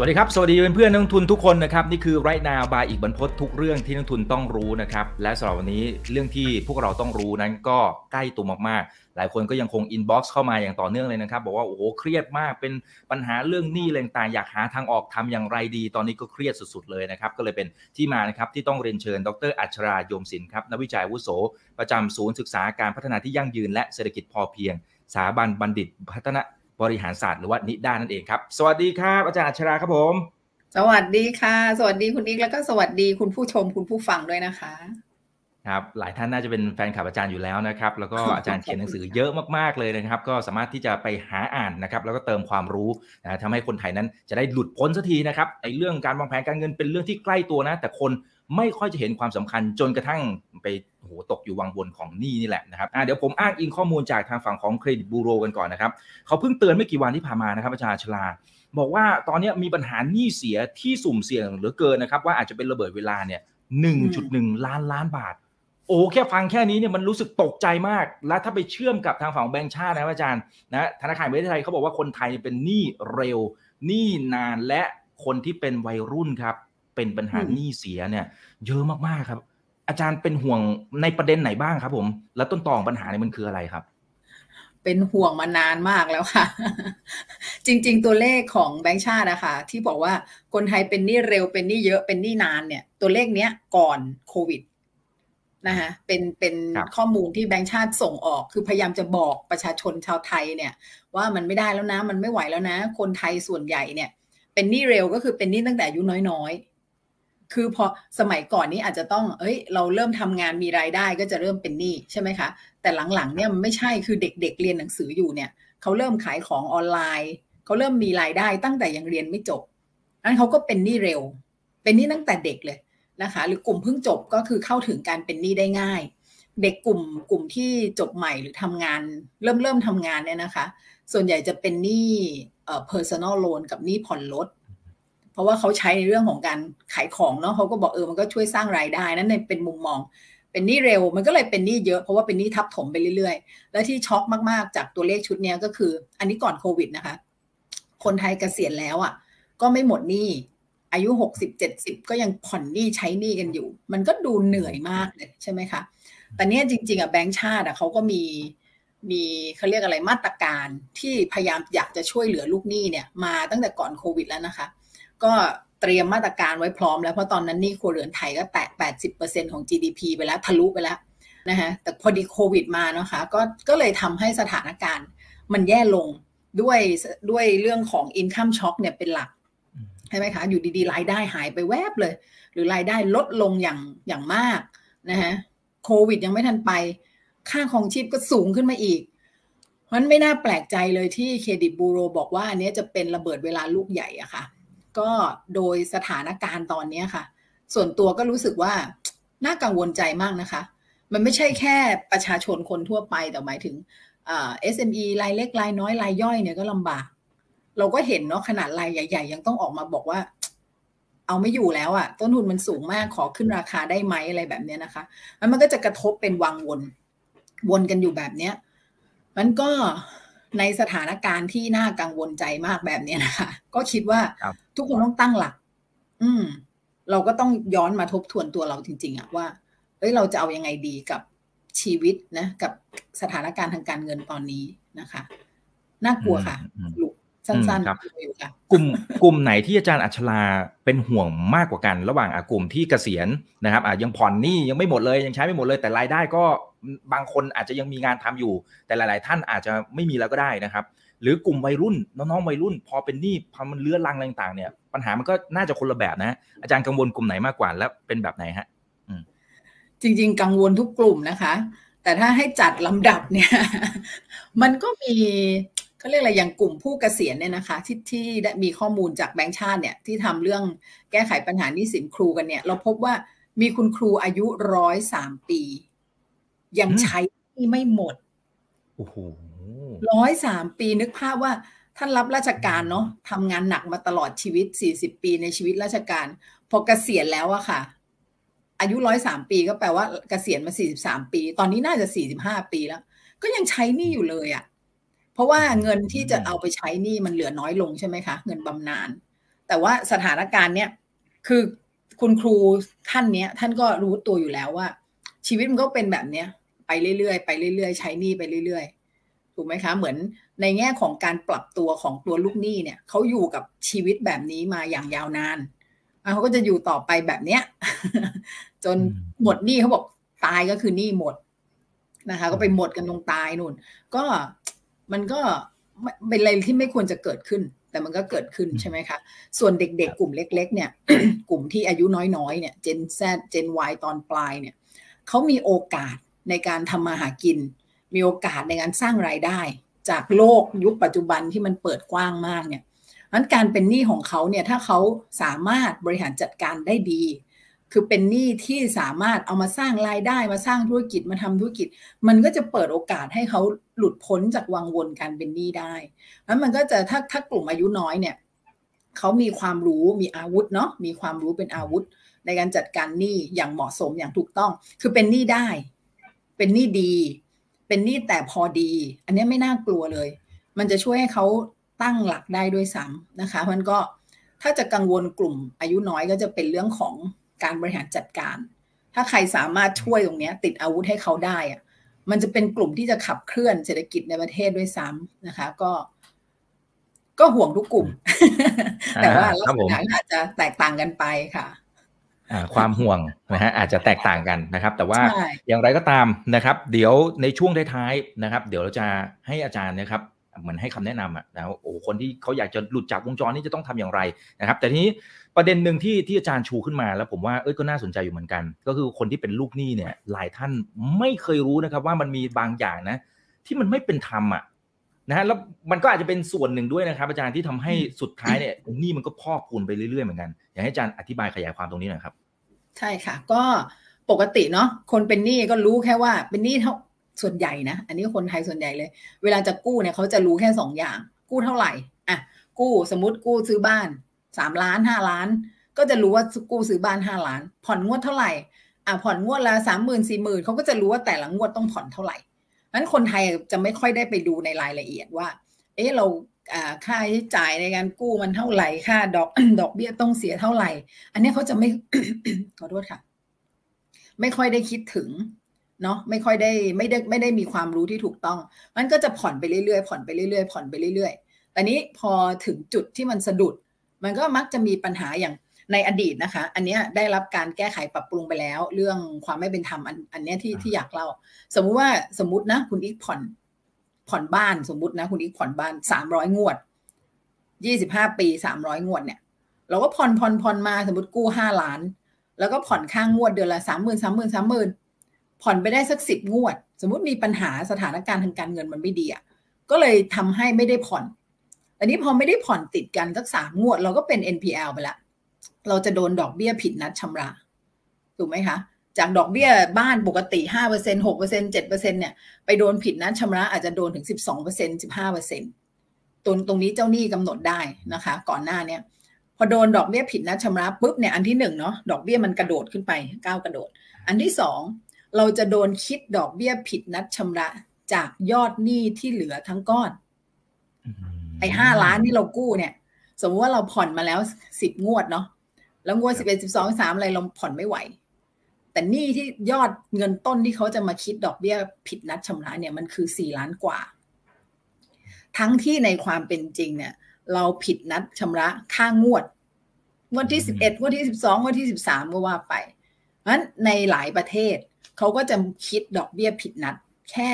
สวัสดีครับ สวัสดีเพื่อนๆนักลงทุนทุกคนนะครับ นี่คือไรนาบายอีกบทกับทุกเรื่องที่นักลงทุนต้องรู้นะครับ และสำหรับวันนี้เรื่องที่พวกเราต้องรู้นั้นก็ใกล้ตัวมากๆ หลายคนก็ยังคง inbox เข้ามาอย่างต่อเนื่องเลยนะครับ บอกว่าโอ้โหเครียดมากเป็นปัญหาเรื่องหนี้อะไรต่างๆอยากหาทางออกทำอย่างไรดี ตอนนี้ก็เครียดสุดๆเลยนะครับ ก็เลยเป็นที่มานะครับที่ต้องเรียนเชิญ ดรอัชรายมศิลป์ครับนักวิจัยวุโส ประจำศูนย์ศึกษาการพัฒนาที่ยั่งยืนและเศรษฐกิจพอเพียงสถาบันบัณฑิตพัฒนา บริหารศาสตร์หรือว่านิด้านั่นเองครับ สวัสดีครับ อาจารย์อัชราครับผม สวัสดีค่ะ สวัสดีคุณอีกแล้วก็สวัสดีคุณผู้ชมคุณผู้ฟังด้วยนะคะครับหลายท่านน่าจะเป็นแฟนคลับอาจารย์อยู่แล้วนะครับ แล้วก็อาจารย์เขียนหนังสือเยอะมากๆเลยนะครับ ก็สามารถที่จะไปหาอ่านนะครับ แล้วก็เติมความรู้นะทำให้คนไทยนั้นจะได้หลุดพ้นสักทีนะครับไอ้เรื่องการวางแผนการเงินเป็นเรื่องที่ใกล้ตัวนะ แต่คน ไม่ค่อยจะเห็นความสำคัญจนกระทั่งไปโหตกอยู่วังวนของหนี้นี่แหละนะครับเดี๋ยวผมอ้างอิงข้อมูลจากทางฝั่งของเครดิตบูโรกันก่อนนะครับเขาเพิ่งเตือนไม่กี่วันที่ผ่านมานะครับอาจารย์ชลา บอกว่าตอนนี้มีปัญหาหนี้เสียที่สุ่มเสี่ยงเหลือเกินนะครับว่าอาจจะเป็นระเบิดเวลาเนี่ยหนึ่งจุดหนึ่งล้านล้านบาท โอ้แค่ฟังแค่นี้เนี่ยมันรู้สึกตกใจมาก แล้วถ้าไปเชื่อมกับทางฝั่งแบงก์ชาตินะอาจารย์นะธนาคารแห่งประเทศไทยเขาบอกว่าคนไทยเป็นหนี้เร็วหนี้นานและคนที่เป็นวัยรุ่นครับเป็นปัญหาหนี้เสียเนี่ย เยอะมากๆครับ อาจารย์เป็นห่วงในประเด็นไหนบ้างครับ ผม แล้วต้นตอของปัญหาเนี่ยมันคืออะไรครับ เป็นห่วงมานานมากแล้วค่ะ จริง ๆ ตัวเลขของแบงก์ชาตินะคะที่บอกว่าคนไทยเป็นหนี้เร็วเป็นหนี้เยอะเป็นหนี้นานเนี่ย ตัวเลขเนี้ยก่อนโควิดนะคะเป็นเป็นครับข้อมูลที่แบงก์ชาติส่งออก คือพยายามจะบอกประชาชนชาวไทยเนี่ย ว่ามันไม่ได้แล้วนะ มันไม่ไหวแล้วนะ คนไทยส่วนใหญ่เนี่ย เป็นหนี้เร็วก็คือเป็นหนี้ตั้งแต่อายุน้อยๆ คือพอสมัยก่อนนี้อาจจะต้อง เอ้ย เราเริ่มทำงานมีรายได้ก็จะเริ่มเป็นหนี้ใช่ไหมคะ แต่หลังๆเนี่ยมันไม่ใช่ คือเด็กๆเรียนหนังสืออยู่เนี่ยเขาเริ่มขายของออนไลน์ เขาเริ่มมีรายได้ตั้งแต่ยังเรียนไม่จบนั้นเขาก็เป็นหนี้เร็ว เป็นหนี้ตั้งแต่เด็กเลยนะคะ หรือกลุ่มเพิ่งจบก็คือเข้าถึงการเป็นหนี้ได้ง่าย เด็กกลุ่มกลุ่มที่จบใหม่หรือทำงาน เริ่มเริ่มทำงานเนี่ยนะคะ ส่วนใหญ่จะเป็นหนี้เอ่อ personal loan กับหนี้ผ่อนรถ ราะว่าเขาใช้ในเรื่องของการขายของเนาะเขาก็บอกเออมันก็ช่วยสร้างรายได้นั่นเป็นมุมมอง เป็นหนี้เร็วมันก็เลยเป็นหนี้เยอะเพราะว่าเป็นหนี้ทับถมไปเรื่อยๆ และที่ช็อกมากๆ จากตัวเลขชุดนี้ก็คือ อันนี้ก่อนโควิดนะคะ คนไทยเกษียณแล้วอะ ก็ไม่หมดหนี้อายุหกสิบเจ็ดสิบก็ยังผ่อนหนี้ใช้หนี้กันอยู่ มันก็ดูเหนื่อยมากเลยใช่ไหมคะแต่เนี้ยจริงๆอะแบงก์ชาติอะเขาก็มีมีเขาเรียกอะไรมาตรการที่พยายามอยากจะช่วยเหลือลูกหนี้เนี่ยมาตั้งแต่ก่อนโควิดแล้วนะคะ ก็เตรียมมาตรการไว้พร้อมแล้วเพราะตอนนั้นนี่ครัวเรือนไทยก็แตะ 80%ของ GDP ไปแล้วทะลุไปแล้วนะคะแต่พอดีโควิดมานะคะก็ก็เลยทำให้สถานการณ์มันแย่ลงด้วยด้วยเรื่องของ income shock เนี่ยเป็นหลักใช่ไหมคะอยู่ดีๆ รายได้หายไปแวบเลย หรือรายได้ลดลงอย่างอย่างมากนะฮะโควิดยังไม่ทันไป ค่าของชีพก็สูงขึ้นมาอีกเพราะนั้นไม่น่าแปลกใจเลยที่เครดิตบูโรบอกว่าอันนี้จะเป็นระเบิดเวลาลูกใหญ่อะค่ะ ก็โดยสถานการณ์ตอนนี้ค่ะ ส่วนตัวก็รู้สึกว่าน่ากังวลใจมากนะคะ มันไม่ใช่แค่ประชาชนคนทั่วไปแต่หมายถึงเอ่อ SME รายเล็กรายน้อยรายย่อยเนี่ยก็ลำบาก เราก็เห็นเนาะขนาดรายใหญ่ ๆ ยังต้องออกมาบอกว่า เอาไม่อยู่แล้วอะต้นทุนมันสูงมากขอขึ้นราคาได้ไหมอะไรแบบเนี้ยนะคะมันก็จะกระทบเป็นวังวนวนกันอยู่แบบเนี้ยมันก็ ในสถานการณ์ที่น่ากังวลใจมากแบบเนี้ยนะคะก็คิดว่าครับทุกคนต้องตั้งหลัก อืม เราก็ต้องย้อนมาทบทวนตัวเราจริง ๆอะว่าเอ้ยเราจะเอายังไงดีกับชีวิตนะ กับสถานการณ์ทางการเงินตอนนี้นะคะ น่ากลัวค่ะอืมลูกสั้นครับๆอยู่ค่ะกลุ่มกลุ่มไหนที่อาจารย์อัชราเป็นห่วงมากกว่ากัน ระหว่างอะกลุ่มที่เกษียณนะครับอะยังผ่อนหนี้ยังไม่หมดเลยยังใช้ไม่หมดเลยแต่รายได้ก็ บางคนอาจจะยังมีงานทำอยู่ แต่หลาย ๆ ท่านอาจจะไม่มีแล้วก็ได้นะครับ หรือกลุ่มวัยรุ่นน้องๆวัยรุ่น พอเป็นหนี้พอมันเลื้อรังอะไรต่างๆเนี่ยปัญหามันก็น่าจะคนละแบบนะอาจารย์กังวลกลุ่มไหนมากกว่าแล้วเป็นแบบไหนฮะจริง ๆ กังวลทุกกลุ่มนะคะ แต่ถ้าให้จัดลำดับเนี่ย มันก็มีเขาเรียกอะไรอย่างกลุ่มผู้เกษียณเนี่ยนะคะ ที่ที่ได้มีข้อมูลจากแบงก์ชาติเนี่ยที่ทำเรื่องแก้ไขปัญหานี้สินครูกันเนี่ย เราพบว่ามีคุณครูอายุร้อยสามปี ยังอืมใช้หนี้ไม่หมดโอ้โหร้อยสามปีนึกภาพว่าท่านรับราชการเนาะทำงานหนักมาตลอดชีวิตสี่สิบปีในชีวิตราชการ พอเกษียณแล้วอะค่ะ อายุร้อยสามปีก็แปลว่าเกษียณมาสี่สิบสามปี ตอนนี้น่าจะสี่สิบห้าปีแล้ว ก็ยังใช้หนี้อยู่เลยอะ่ะเพราะว่าเงินที่จะเอาไปใช้หนี้มันเหลือน้อยลงใช่ไหมคะ เงินบำนาญแต่ว่าสถานการณ์เนี้ยคือคุณครูท่านเนี้ย ท่านก็รู้ตัวอยู่แล้วว่า ชีวิตมันก็เป็นแบบเนี้ย ไปเรื่อยๆไปเรื่อยๆ ใช้หนี้ไปเรื่อยๆ ถูกไหมคะ เหมือนในแง่ของการปรับตัวของตัวลูกหนี้เนี่ยเขาอยู่กับชีวิตแบบนี้มาอย่างยาวนานเขาก็จะอยู่ต่อไปแบบเนี้ยจนหมดหนี้เขาบอกตายก็คือหนี้หมดนะคะ ก็ไปหมดกันตรงตายนู่น ก็มันก็เป็นอะไรที่ไม่ควรจะเกิดขึ้น แต่มันก็เกิดขึ้นใช่ไหมคะ ส่วนเด็กๆ กลุ่มเล็ก ๆ เนี่ย กลุ่มที่อายุน้อยๆ เนี่ย Gen Z Gen Y ตอนปลายเนี่ยเขามีโอกาส ในการทำมาหากิน มีโอกาสในการสร้างรายได้ จากโลกยุคปัจจุบันที่มันเปิดกว้างมากเนี่ยนั้นการเป็นหนี้ของเขาเนี่ยถ้าเขาสามารถบริหารจัดการได้ดี คือเป็นหนี้ที่สามารถเอามาสร้างรายได้มาสร้างธุรกิจมาทำธุรกิจ มันก็จะเปิดโอกาสให้เขาหลุดพ้นจากวังวนการเป็นหนี้ได้แล้วมันก็จะถ้าถ้ากลุ่มอายุน้อยเนี่ยเขามีความรู้มีอาวุธเนาะมีความรู้เป็นอาวุธในการจัดการหนี้อย่างเหมาะสมอย่างถูกต้อง คือเป็นหนี้ได้ เป็นหนี้ดี เป็นหนี้แต่พอดี อันนี้ไม่น่ากลัวเลย มันจะช่วยให้เขาตั้งหลักได้ด้วยซ้ำนะคะมันก็ถ้าจะกังวลกลุ่มอายุน้อยก็จะเป็นเรื่องของการบริหารจัดการ ถ้าใครสามารถช่วยตรงนี้ติดอาวุธให้เขาได้อะมันจะเป็นกลุ่มที่จะขับเคลื่อนเศรษฐกิจในประเทศด้วยซ้ำนะคะ ก็ ก็ห่วงทุกกลุ่ม แต่ว่าลักษณะอาจจะแตกต่างกันไปค่ะ ความห่วงนะฮะอาจจะแตกต่างกันนะครับ แต่ว่าอย่างไรก็ตามนะครับ เดี๋ยวในช่วงท้ายๆนะครับ เดี๋ยวเราจะให้อาจารย์นะครับเหมือนให้คำแนะนำอะนะโอ้คนที่เขาอยากจะหลุดจากวงจรนี้จะต้องทำอย่างไรนะครับ แต่ทีนี้ประเด็นหนึ่งที่ที่อาจารย์ชูขึ้นมาแล้วผมว่าเอ้ยก็น่าสนใจอยู่เหมือนกัน ก็คือคนที่เป็นลูกหนี้เนี่ย หลายท่านไม่เคยรู้นะครับ ว่ามันมีบางอย่างนะ ที่มันไม่เป็นธรรมอะ นะฮะแล้วมันก็อาจจะเป็นส่วนหนึ่งด้วยนะครับ อาจารย์ที่ทำให้สุดท้ายเนี่ยหนี้มันก็พอกพูนไปเรื่อยๆเหมือนกัน อยากให้อาจารย์อธิบายขยายความตรงนี้หน่อยครับ ใช่ค่ะ ก็ปกติเนาะคนเป็นหนี้ก็รู้แค่ว่าเป็นหนี้เท่าส่วนใหญ่นะ อันนี้คนไทยส่วนใหญ่เลย เวลาจะกู้เนี่ยเขาจะรู้แค่สองอย่าง กู้เท่าไหร่อะกู้สมมติกู้ซื้อบ้านสามล้านห้าล้าน ก็จะรู้ว่ากู้ซื้อบ้านห้าล้าน ผ่อนงวดเท่าไหร่อะผ่อนงวดละสามหมื่นสี่หมื่นเขาก็จะรู้ว่าแต่ละงวดต้องผ่อนเท่าไหร่ นั้นคนไทยจะไม่ค่อยได้ไปดูในรายละเอียดว่า เอ๊ะเราค่าใช้จ่ายในการกู้มันเท่าไหร่ค่าดอกดอกเบี้ยต้องเสียเท่าไหร่ อันนี้เขาจะไม่ขอโทษค่ะ ไม่ค่อยได้คิดถึงเนาะไม่ค่อยได้ไม่ได้ไม่ได้มีความรู้ที่ถูกต้อง มันก็จะผ่อนไปเรื่อยๆผ่อนไปเรื่อยๆผ่อนไปเรื่อยๆแต่นี้พอถึงจุดที่มันสะดุด มันก็มักจะมีปัญหาอย่าง ในอดีตนะคะ อันนี้ได้รับการแก้ไขปรับปรุงไปแล้ว เรื่องความไม่เป็นธรรมอันอันนี้ที่ที่อยากเล่า สมมุติว่าสมมตินะ คุณอีกผ่อนผ่อนบ้านสมมตินะ คุณอีกผ่อนบ้านสามร้อยงวดยี่สิบห้าปีสามร้อยงวดเนี่ยเราก็ผ่อนผ่อนผ่อนมาสมมติกู้ห้าล้าน แล้วก็ผ่อนข้างงวดเดือนละสามหมื่นสามหมื่นสามหมื่นผ่อนไปได้สักสิบงวด สมมุติมีปัญหาสถานการณ์ทางการเงินมันไม่ดีอะก็เลยทำให้ไม่ได้ผ่อนอันนี้พอไม่ได้ผ่อนติดกันสักสามงวด เราก็เป็น NPL ไปละ เราจะโดนดอกเบี้ยผิดนัดชำระถูกไหมคะ จากดอกเบี้ยบ้านปกติห้าเปอร์เซ็นหกเปอร์เซ็นเจ็ดเปอร์เซ็นเนี่ยไปโดนผิดนัดชำระอาจจะโดนถึงสิบสองเปอร์เซ็นสิบห้าเปอร์เซ็นตรงตรงนี้เจ้าหนี้กำหนดได้นะคะ ก่อนหน้าเนี้ยพอโดนดอกเบี้ยผิดนัดชำระปุ๊บเนี่ยอันที่หนึ่งเนาะดอกเบี้ยมันกระโดดขึ้นไปก้าวกระโดด อันที่สองเราจะโดนคิดดอกเบี้ยผิดนัดชำระจากยอดหนี้ที่เหลือทั้งก้อน ไอ้ห้าล้านที่เรากู้เนี่ย สมมติว่าเราผ่อนมาแล้วสิบงวดเนาะ แล้วงวดสิบเอ็ดสิบสองสามอะไรเราผ่อนไม่ไหว แต่หนี้ที่ยอดเงินต้นที่เขาจะมาคิดดอกเบี้ยผิดนัดชำระเนี่ยมันคือสี่ล้านกว่า ทั้งที่ในความเป็นจริงเนี่ย เราผิดนัดชำระค่างวด งวดที่สิบเอ็ดงวดที่สิบสองงวดที่สิบสามก็ว่าไปเพราะฉะนั้นในหลายประเทศเขาก็จะคิดดอกเบี้ยผิดนัด แค่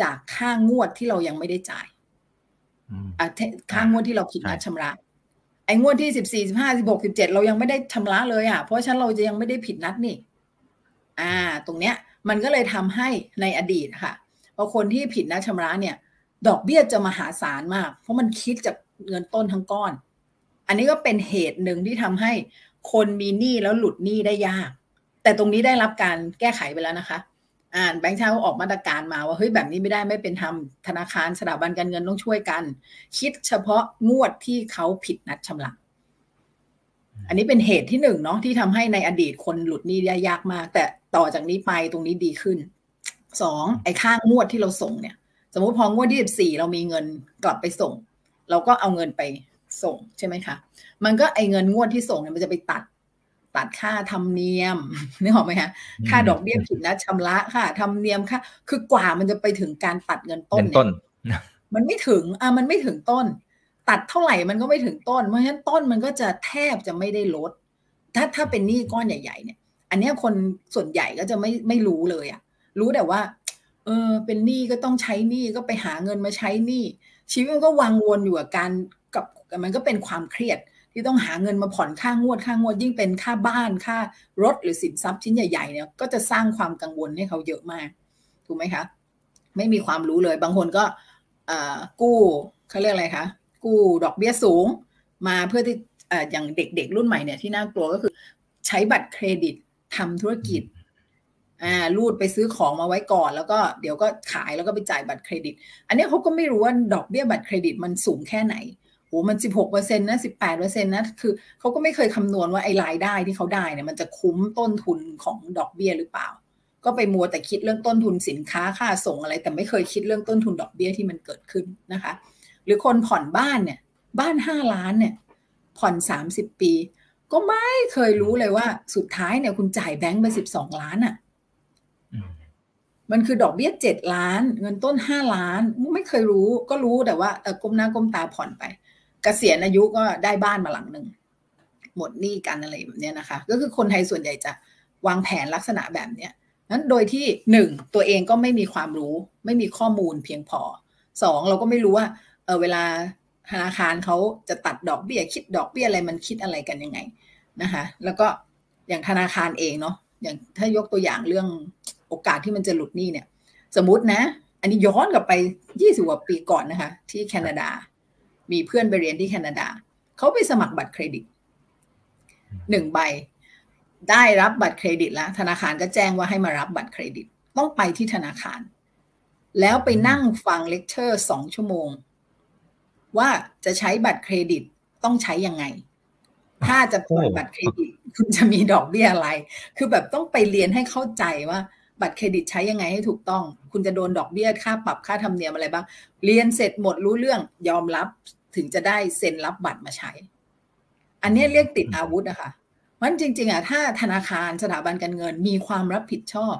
จากค่างวดที่เรายังไม่ได้จ่ายอ่าค่างวดที่เราผิดนัดชำระ ไอ้งวดที่สิบสี่สิบห้าสิบหกสิบเจ็ดเรายังไม่ได้ชำระเลยอะ เพราะฉะนั้นเราจะยังไม่ได้ผิดนัดนี่ อ่า ตรงเนี้ย มันก็เลยทำให้ในอดีตค่ะพอคนที่ผิดนัดชำระเนี่ย ดอกเบี้ยจะมหาศาลมาก เพราะมันคิดจากเงินต้นทั้งก้อน อันนี้ก็เป็นเหตุหนึ่งที่ทำให้คนมีหนี้แล้วหลุดหนี้ได้ยาก แต่ตรงนี้ได้รับการแก้ไขไปแล้วนะคะ อ่านแบงค์ชาติออกมาตรการมาว่าเฮ้ยแบบนี้ไม่ได้ไม่เป็นธรรมธนาคารสถาบันการเงินต้องช่วยกัน คิดเฉพาะงวดที่เขาผิดนัดชำระอันนี้เป็นเหตุที่หนึ่งเนาะที่ทำให้ในอดีตคนหลุดหนี้ได้ยากมาก แต่ต่อจากนี้ไปตรงนี้ดีขึ้นสองไอ้ค่างวดที่เราส่งเนี่ย สมมุติพองวดที่สิบสี่เรามีเงินกลับไปส่ง เราก็เอาเงินไปส่งใช่ไหมคะ มันก็ไอ้เงินงวดที่ส่งเนี่ยมันจะไปตัด ตัดค่าธรรมเนียมนึกออกไหมคะค่าดอกเบี้ยผิดนัดชำระค่ะธรรมเนียมค่ะคือกว่ามันจะไปถึงการตัดเงินต้นเงินต้นมันไม่ถึงอะมันไม่ถึงต้น ตัดเท่าไหร่มันก็ไม่ถึงต้น เพราะฉะนั้นต้นมันก็จะแทบจะไม่ได้ลด ถ้าถ้าเป็นหนี้ก้อนใหญ่ ๆ เนี่ย อันนี้คนส่วนใหญ่ก็จะไม่ไม่รู้เลยอะรู้แต่ว่า เออ เป็นหนี้ก็ต้องใช้หนี้ก็ไปหาเงินมาใช้หนี้ชีวิตมันก็วังวนอยู่กับการกับมันก็เป็นความเครียด ที่ต้องหาเงินมาผ่อนค่างวดค่างวดยิ่งเป็นค่าบ้านค่ารถหรือสินทรัพย์ชิ้นใหญ่ๆเนี่ยก็จะสร้างความกังวลให้เขาเยอะมาก ถูกไหมคะ ไม่มีความรู้เลย บางคนก็กู้เขาเรียกอะไรคะกู้ดอกเบี้ยสูง มาเพื่อที่อย่างเด็กๆ รุ่นใหม่เนี่ยที่น่ากลัวก็คือ ใช้บัตรเครดิตทำธุรกิจอ่ารูดไปซื้อของมาไว้ก่อน แล้วก็เดี๋ยวก็ขายแล้วก็ไปจ่ายบัตรเครดิต อันนี้เขาก็ไม่รู้ว่าดอกเบี้ยบัตรเครดิตมันสูงแค่ไหน โอ้มันสิบหกเปอร์เซ็นต์นะสิบแปดเปอร์เซ็นต์นะ คือเขาก็ไม่เคยคำนวณว่าไอ้รายได้ที่เขาได้เนี่ยมันจะคุ้มต้นทุนของดอกเบี้ยหรือเปล่า ก็ไปมัวแต่คิดเรื่องต้นทุนสินค้าค่าส่งอะไร แต่ไม่เคยคิดเรื่องต้นทุนดอกเบี้ยที่มันเกิดขึ้นนะคะ หรือคนผ่อนบ้านเนี่ย บ้านห้าล้านเนี่ย ผ่อนสามสิบปี ก็ไม่เคยรู้เลยว่าสุดท้ายเนี่ยคุณจ่ายแบงก์ไปสิบสองล้านอะ่ะมันคือดอกเบี้ยเจ็ดล้าน เงินต้นห้าล้าน ไม่เคยรู้ก็รู้แต่ว่าเออก้มหน้าก้มตาผ่อนไป กษียณอายุก็ได้บ้านมาหลังหนึ่งหมดหนี้กันอะไรแบบนี้นะคะ ก็คือคนไทยส่วนใหญ่จะวางแผนลักษณะแบบเนี้ยนั้นโดยที่หนึ่งตัวเองก็ไม่มีความรู้ ไม่มีข้อมูลเพียงพอสองเราก็ไม่รู้ว่าเออเวลาธนาคารเขาจะตัดดอกเบี้ยคิดดอกเบี้ยอะไรมันคิดอะไรกันยังไงนะคะ แล้วก็อย่างธนาคารเองเนาะอย่างถ้ายกตัวอย่างเรื่องโอกาสที่มันจะหลุดหนี้เนี่ย สมมตินะ อันนี้ย้อนกลับไปยี่สิบกว่าปีก่อนนะคะ ที่แคนาดา มีเพื่อนไปเรียนที่แคนาดา เขาไปสมัครบัตรเครดิตหนึ่งใบ ได้รับบัตรเครดิตแล้ว ธนาคารก็แจ้งว่าให้มารับบัตรเครดิต ต้องไปที่ธนาคาร แล้วไปนั่งฟังเลคเชอร์สองชั่วโมง ว่าจะใช้บัตรเครดิตต้องใช้ยังไง ถ้าจะผ่อนบัตรเครดิต คุณจะมีดอกเบี้ยอะไร คือแบบต้องไปเรียนให้เข้าใจว่า บัตรเครดิตใช้ยังไงให้ถูกต้อง คุณจะโดนดอกเบี้ยค่าปรับค่าธรรมเนียมอะไรบ้าง เรียนเสร็จหมดรู้เรื่องยอมรับถึงจะได้เซ็นรับบัตรมาใช้ อันนี้เรียกติดอาวุธนะคะมันจริง ๆอะถ้าธนาคารสถาบันการเงินมีความรับผิดชอบ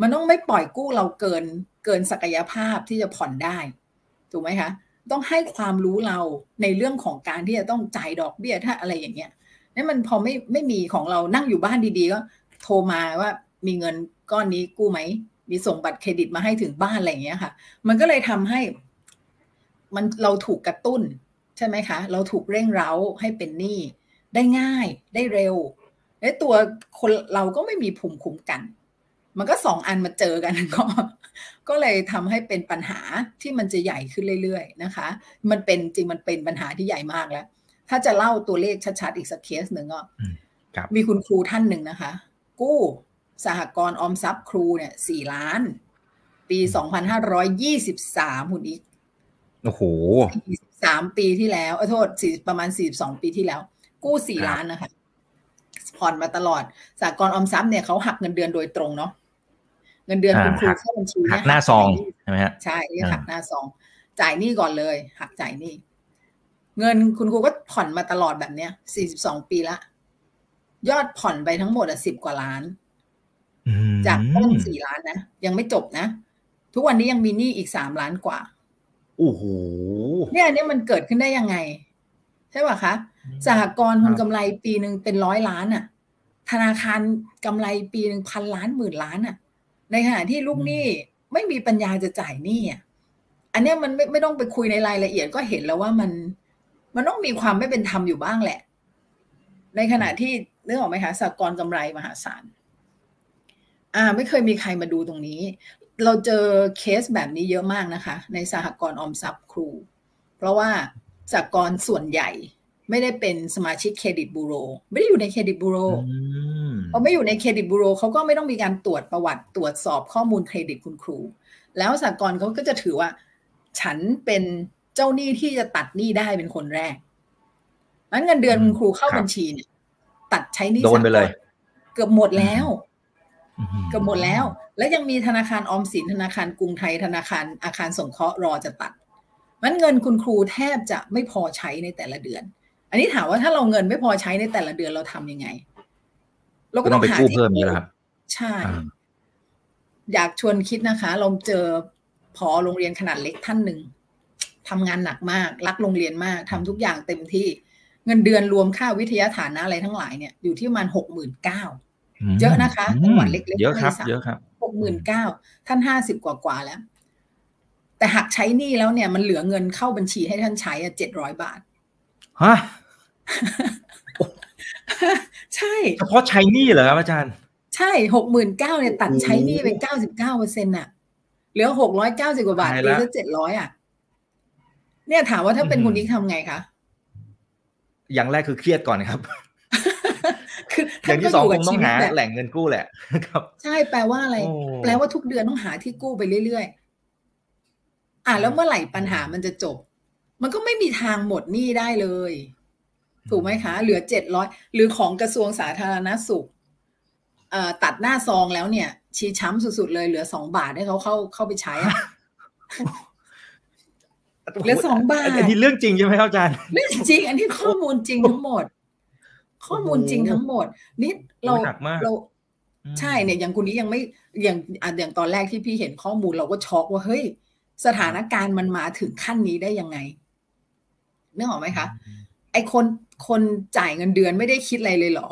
มันต้องไม่ปล่อยกู้เราเกินเกินศักยภาพที่จะผ่อนได้ถูกไหมคะต้องให้ความรู้เราในเรื่องของการที่จะต้องจ่ายดอกเบี้ยถ้าอะไรอย่างเงี้ยนี่มันพอไม่ไม่มีของเรานั่งอยู่บ้านดีๆก็โทรมาว่า มีเงินก้อนนี้กู้ไหม มีส่งบัตรเครดิตมาให้ถึงบ้านอะไรอย่างเงี้ยค่ะ มันก็เลยทำให้ มันเราถูกกระตุ้น ใช่ไหมคะ เราถูกเร่งเร้าให้เป็นหนี้ได้ง่ายได้เร็วและตัวคนเราก็ไม่มีภูมิคุ้มกัน มันก็สองอันมาเจอกันก็ ก็เลยทำให้เป็นปัญหาที่มันจะใหญ่ขึ้นเรื่อยๆนะคะ มันเป็นจริงมันเป็นปัญหาที่ใหญ่มากแล้ว ถ้าจะเล่าตัวเลขชัดๆอีกสักเคสหนึ่งก็มีคุณครูท่านหนึ่งนะคะ กู้ สหกรณ์ออมทรัพย์ครูเนี่ยสี่ล้าน ปีสองพันห้าร้อยยี่สิบสามคุณอีกโอ้โหสามปีที่แล้วโทษสี่ประมาณสี่สองปีที่แล้ว กู้สี่ล้านนะคะผ่อนมาตลอดสากลออมทรัพย์เนี่ยเขาหักเงินเดือนโดยตรงเนาะเงินเดือนคุณครูเข้าบัญชีหักหน้าซองใช่ไหมฮะใช่หักหน้าซอง จ่ายหนี้ก่อนเลย หักจ่ายหนี้เงินคุณครูก็ผ่อนมาตลอดแบบเนี้ยสี่สิบสองปีละยอดผ่อนไปทั้งหมดอะสิบกว่าล้าน จากต้นสี่ล้านนะ ยังไม่จบนะ ทุกวันนี้ยังมีหนี้อีกสามล้านกว่าโอ้โหเนี่ยเนี่ยมันเกิดขึ้นได้ยังไง ใช่ป่ะคะสหกรณ์คนกำไรปีหนึ่งเป็นร้อยล้านอะ ธนาคารกำไรปีหนึ่งพันล้านหมื่นล้านอะ ในขณะที่ลูกหนี้ไม่มีปัญญาจะจ่ายหนี้อะอันนี้มันไม่ไม่ต้องไปคุยในรายละเอียดก็เห็นแล้วว่ามัน มันต้องมีความไม่เป็นธรรมอยู่บ้างแหละ ในขณะที่เรื่องออกไหมคะสหกรณ์กำไรมหาศาล อ่า ไม่เคยมีใครมาดูตรงนี้ เราเจอเคสแบบนี้เยอะมากนะคะ ในสหกรณ์ออมทรัพย์ครู เพราะว่าสหกรณ์ส่วนใหญ่ไม่ได้เป็นสมาชิกเครดิตบูโร ไม่ได้อยู่ในเครดิตบูโรพอไม่อยู่ในเครดิตบูโรเขาก็ไม่ต้องมีการตรวจประวัติตรวจสอบข้อมูลเครดิตคุณครู แล้วสากลเขาก็จะถือว่า ฉันเป็นเจ้าหนี้ที่จะตัดหนี้ได้เป็นคนแรกนั้นเงินเดือนอืมคุณครูเข้าครับบัญชีเนี่ย ตัดใช้หนี้โดนไปเลยสากลเกือบหมดแล้วอื้อหือเกือบหมดแล้ว และยังมีธนาคารออมสินธนาคารกรุงไทยธนาคารอาคารสงเคราะห์รอจะตัดมันเงินคุณครูแทบจะไม่พอใช้ในแต่ละเดือน อันนี้ถามว่าถ้าเราเงินไม่พอใช้ในแต่ละเดือนเราทำยังไง เราก็ก็ต้ต้อองงไปหากู้ที่เพิ่มนี่แหละครับ ใช่อ่าอยากชวนคิดนะคะ เราเจอพอโรงเรียนขนาดเล็กท่านหนึ่งทำงานหนักมาก รักโรงเรียนมากทำทุกอย่างเต็มที่ เงินเดือนรวมค่าวิทยาฐานะอะไรทั้งหลายเนี่ยอยู่ที่ประมาณหกหมื่นเก้า เยอะนะคะจังหวัดเล็กๆเยอะครับไม่สามเยอะครับหกหมื่นเก้าท่านห้าสิบกว่ากว่าๆแล้ว แต่หักใช้หนี้แล้วเนี่ยมันเหลือเงินเข้าบัญชีให้ท่านใช้อะเจ็ดร้อยบาทฮะใช่เฉพาะใช้หนี่เหรอครับอาจารย์ ใช่หกหมื่นเก้าเนี่ยตัดโอ้โหใช้หนี้ไปเก้าสิบเก้าเปอร์เซ็นต์อะเหลือหกร้อยเก้าสิบกว่าบาทตายตีละซะเจ็ดร้อยอะเนี่ยถามว่าถ้าเป็นอืมคุณนิกทำไงคะอย่างแรกคือเครียดก่อนครับ คืออย่างที่สองคงต้องหาชีวิตแหล่งเงินกู้แหละครับ ใช่แปลว่าอะไรโอ้แปลว่าทุกเดือนต้องหาที่กู้ไปเรื่อยๆ อะแล้วเมื่อไหร่ปัญหามันจะจบ มันก็ไม่มีทางหมดหนี้ได้เลย ถูกไหมคะ เหลือเจ็ดร้อยหรือของกระทรวงสาธารณสุขเอ่อตัดหน้าซองแล้วเนี่ย ชี้ช้ำสุดๆเลยเหลือสองบาทให้เขาเข้าเข้าไปใช้อะเหลือสองบาทอันนี้เรื่องจริงใช่ไหมครับอาจารย์เรื่องจริง อันนี้ข้อมูลจริงทั้งหมด ข้อมูลจริงทั้งหมด นี่เราโอ้ยหนักมากเราอืมใช่เนี่ยอย่างคุณนี้ยังไม่อย่างอะอย่างตอนแรกที่พี่เห็นข้อมูลเราก็ช็อกว่าเฮ้ย สถานการณ์มันมาถึงขั้นนี้ได้ยังไงนึกออกไหมคะไอคนคนจ่ายเงินเดือนไม่ได้คิดอะไรเลยเหรอ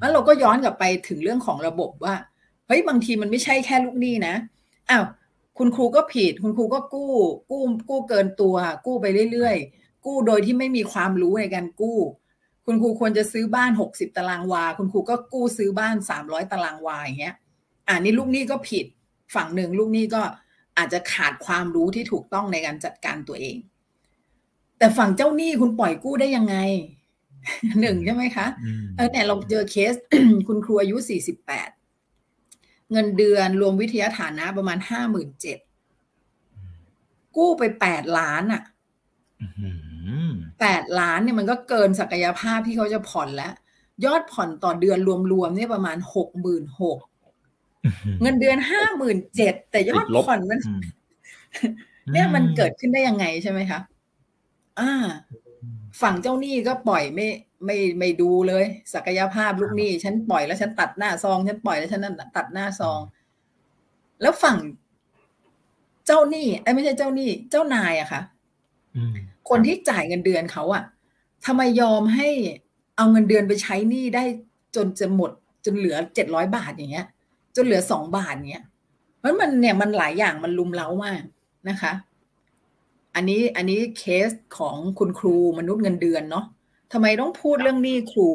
แล้วเราก็ย้อนกลับไปถึงเรื่องของระบบว่าเฮ้ยบางทีมันไม่ใช่แค่ลูกหนี้นะอ้าวคุณครูก็ผิด คุณครูก็กู้ กู้กู้เกินตัว กู้ไปเรื่อยๆกู้โดยที่ไม่มีความรู้ในการกู้ คุณครูควรจะซื้อบ้านหกสิบตารางวา คุณครูก็กู้ซื้อบ้านสามร้อยตารางวาอย่างเงี้ยอ่านี่ลูกหนี้ก็ผิดฝั่งหนึ่งลูกหนี้ก็อาจจะขาดความรู้ที่ถูกต้องในการจัดการตัวเอง แต่ฝั่งเจ้าหนี้คุณปล่อยกู้ได้ยังไงหนึ่งใช่ไหมคะอืมเออเนี่ยเราเจอเคสคุณครูอายุสี่สิบแปดเงินเดือนรวมวิทยาฐานะประมาณห้าหมื่นเจ็ดกู้ไปแปดล้านอะอื้อหือ แปดล้านเนี่ยมันก็เกินศักยภาพที่เขาจะผ่อนแล้ว ยอดผ่อนต่อเดือนรวมๆเนี่ยประมาณหกหมื่นหกเงินเดือนห้าหมื่นเจ็ดแต่ยอดติดลบผ่อนมันอืมเนี่ยมันเกิดขึ้นได้ยังไงใช่ไหมคะอ่า ฝั่งเจ้าหนี้ก็ปล่อยไม่ไม่ไม่ดูเลย ศักยภาพลูกหนี้ฉันปล่อยแล้วฉันตัดหน้าซองฉันปล่อยแล้วฉันตัดหน้าซอง แล้วฝั่งเจ้าหนี้ไอ้ยไม่ใช่เจ้าหนี้ เจ้านายอะค่ะอืม คนที่จ่ายเงินเดือนเขาอะทำไมยอมให้เอาเงินเดือนไปใช้หนี้ได้จนจะหมด จนเหลือเจ็ดร้อยบาทอย่างเงี้ย จนเหลือสองบาทเงี้ยเพราะมันเนี่ยมันหลายอย่างมันลุมเล้ามากนะคะ อันนี้อันนี้เคสของคุณครูมนุษย์เงินเดือนเนาะทำไมต้องพูดเรื่องหนี้ครู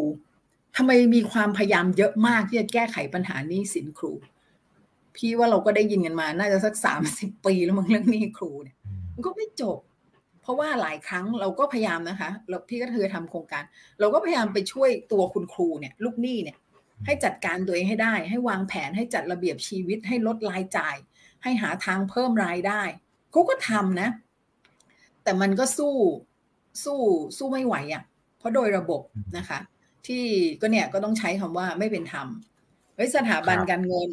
ทำไมมีความพยายามเยอะมากที่จะแก้ไขปัญหาหนี้สินครู พี่ว่าเราก็ได้ยินกันมา น่าจะสักสามสิบปีแล้วมั้งเรื่องหนี้ครูเนี่ยมันก็ไม่จบ เพราะว่าหลายครั้งเราก็พยายามนะคะเราพี่ก็เคยทำโครงการ เราก็พยายามไปช่วยตัวคุณครูเนี่ยลูกหนี้เนี่ยให้จัดการตัวเองให้ได้ ให้วางแผนให้จัดระเบียบชีวิตให้ลดรายจ่าย ให้หาทางเพิ่มรายได้เขาก็ทำนะ แต่มันก็สู้สู้สู้ไม่ไหวอะ่ะ เพราะโดยระบบนะคะ ที่ก็เนี่ยก็ต้องใช้คำว่าไม่เป็นธรรมเฮ้ยสถาบันครับการเงิน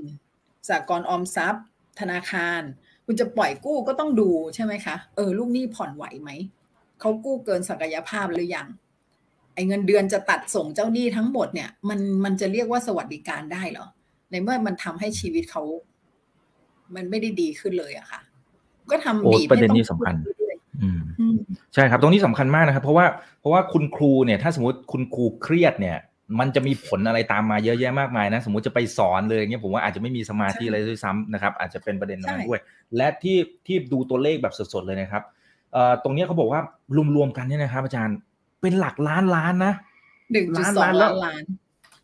สากลออมทรัพย์ ธนาคาร คุณจะปล่อยกู้ก็ต้องดูใช่ไหมคะ เออลูกหนี้ผ่อนไหวไหม เขากู้เกินศักยภาพหรือยัง ไอ้เงินเดือนจะตัดส่งเจ้าหนี้ทั้งหมดเนี่ย มันมันจะเรียกว่าสวัสดิการได้เหรอ ในเมื่อมันทำให้ชีวิตเขา มันไม่ได้ดีขึ้นเลยอะค่ะ ก็ทำโอ้บีบประเด็นให้ต้องนี้สำคัญกู้เรื่อยอืมๆอืมใช่ครับ ตรงนี้สำคัญมากนะครับ เพราะว่าเพราะว่าคุณครูเนี่ย ถ้าสมมติคุณครูเครียดเนี่ย มันจะมีผลอะไรตามมาเยอะแยะมากมายนะ สมมติจะไปสอนเลยอย่างเงี้ยผมว่าอาจจะไม่มีสมาธิใช่อะไรด้วยซ้ำนะครับ อาจจะเป็นประเด็นตรงนั้นใช่ด้วย และที่ที่ดูตัวเลขแบบสดๆเลยนะครับเอ่อตรงเนี้ยเขาบอกว่ารวมๆกันเนี่ยนะครับ อาจารย์เป็นหลักล้านล้านนะหนึ่งจุดสองล้านล้าล้านนล้าน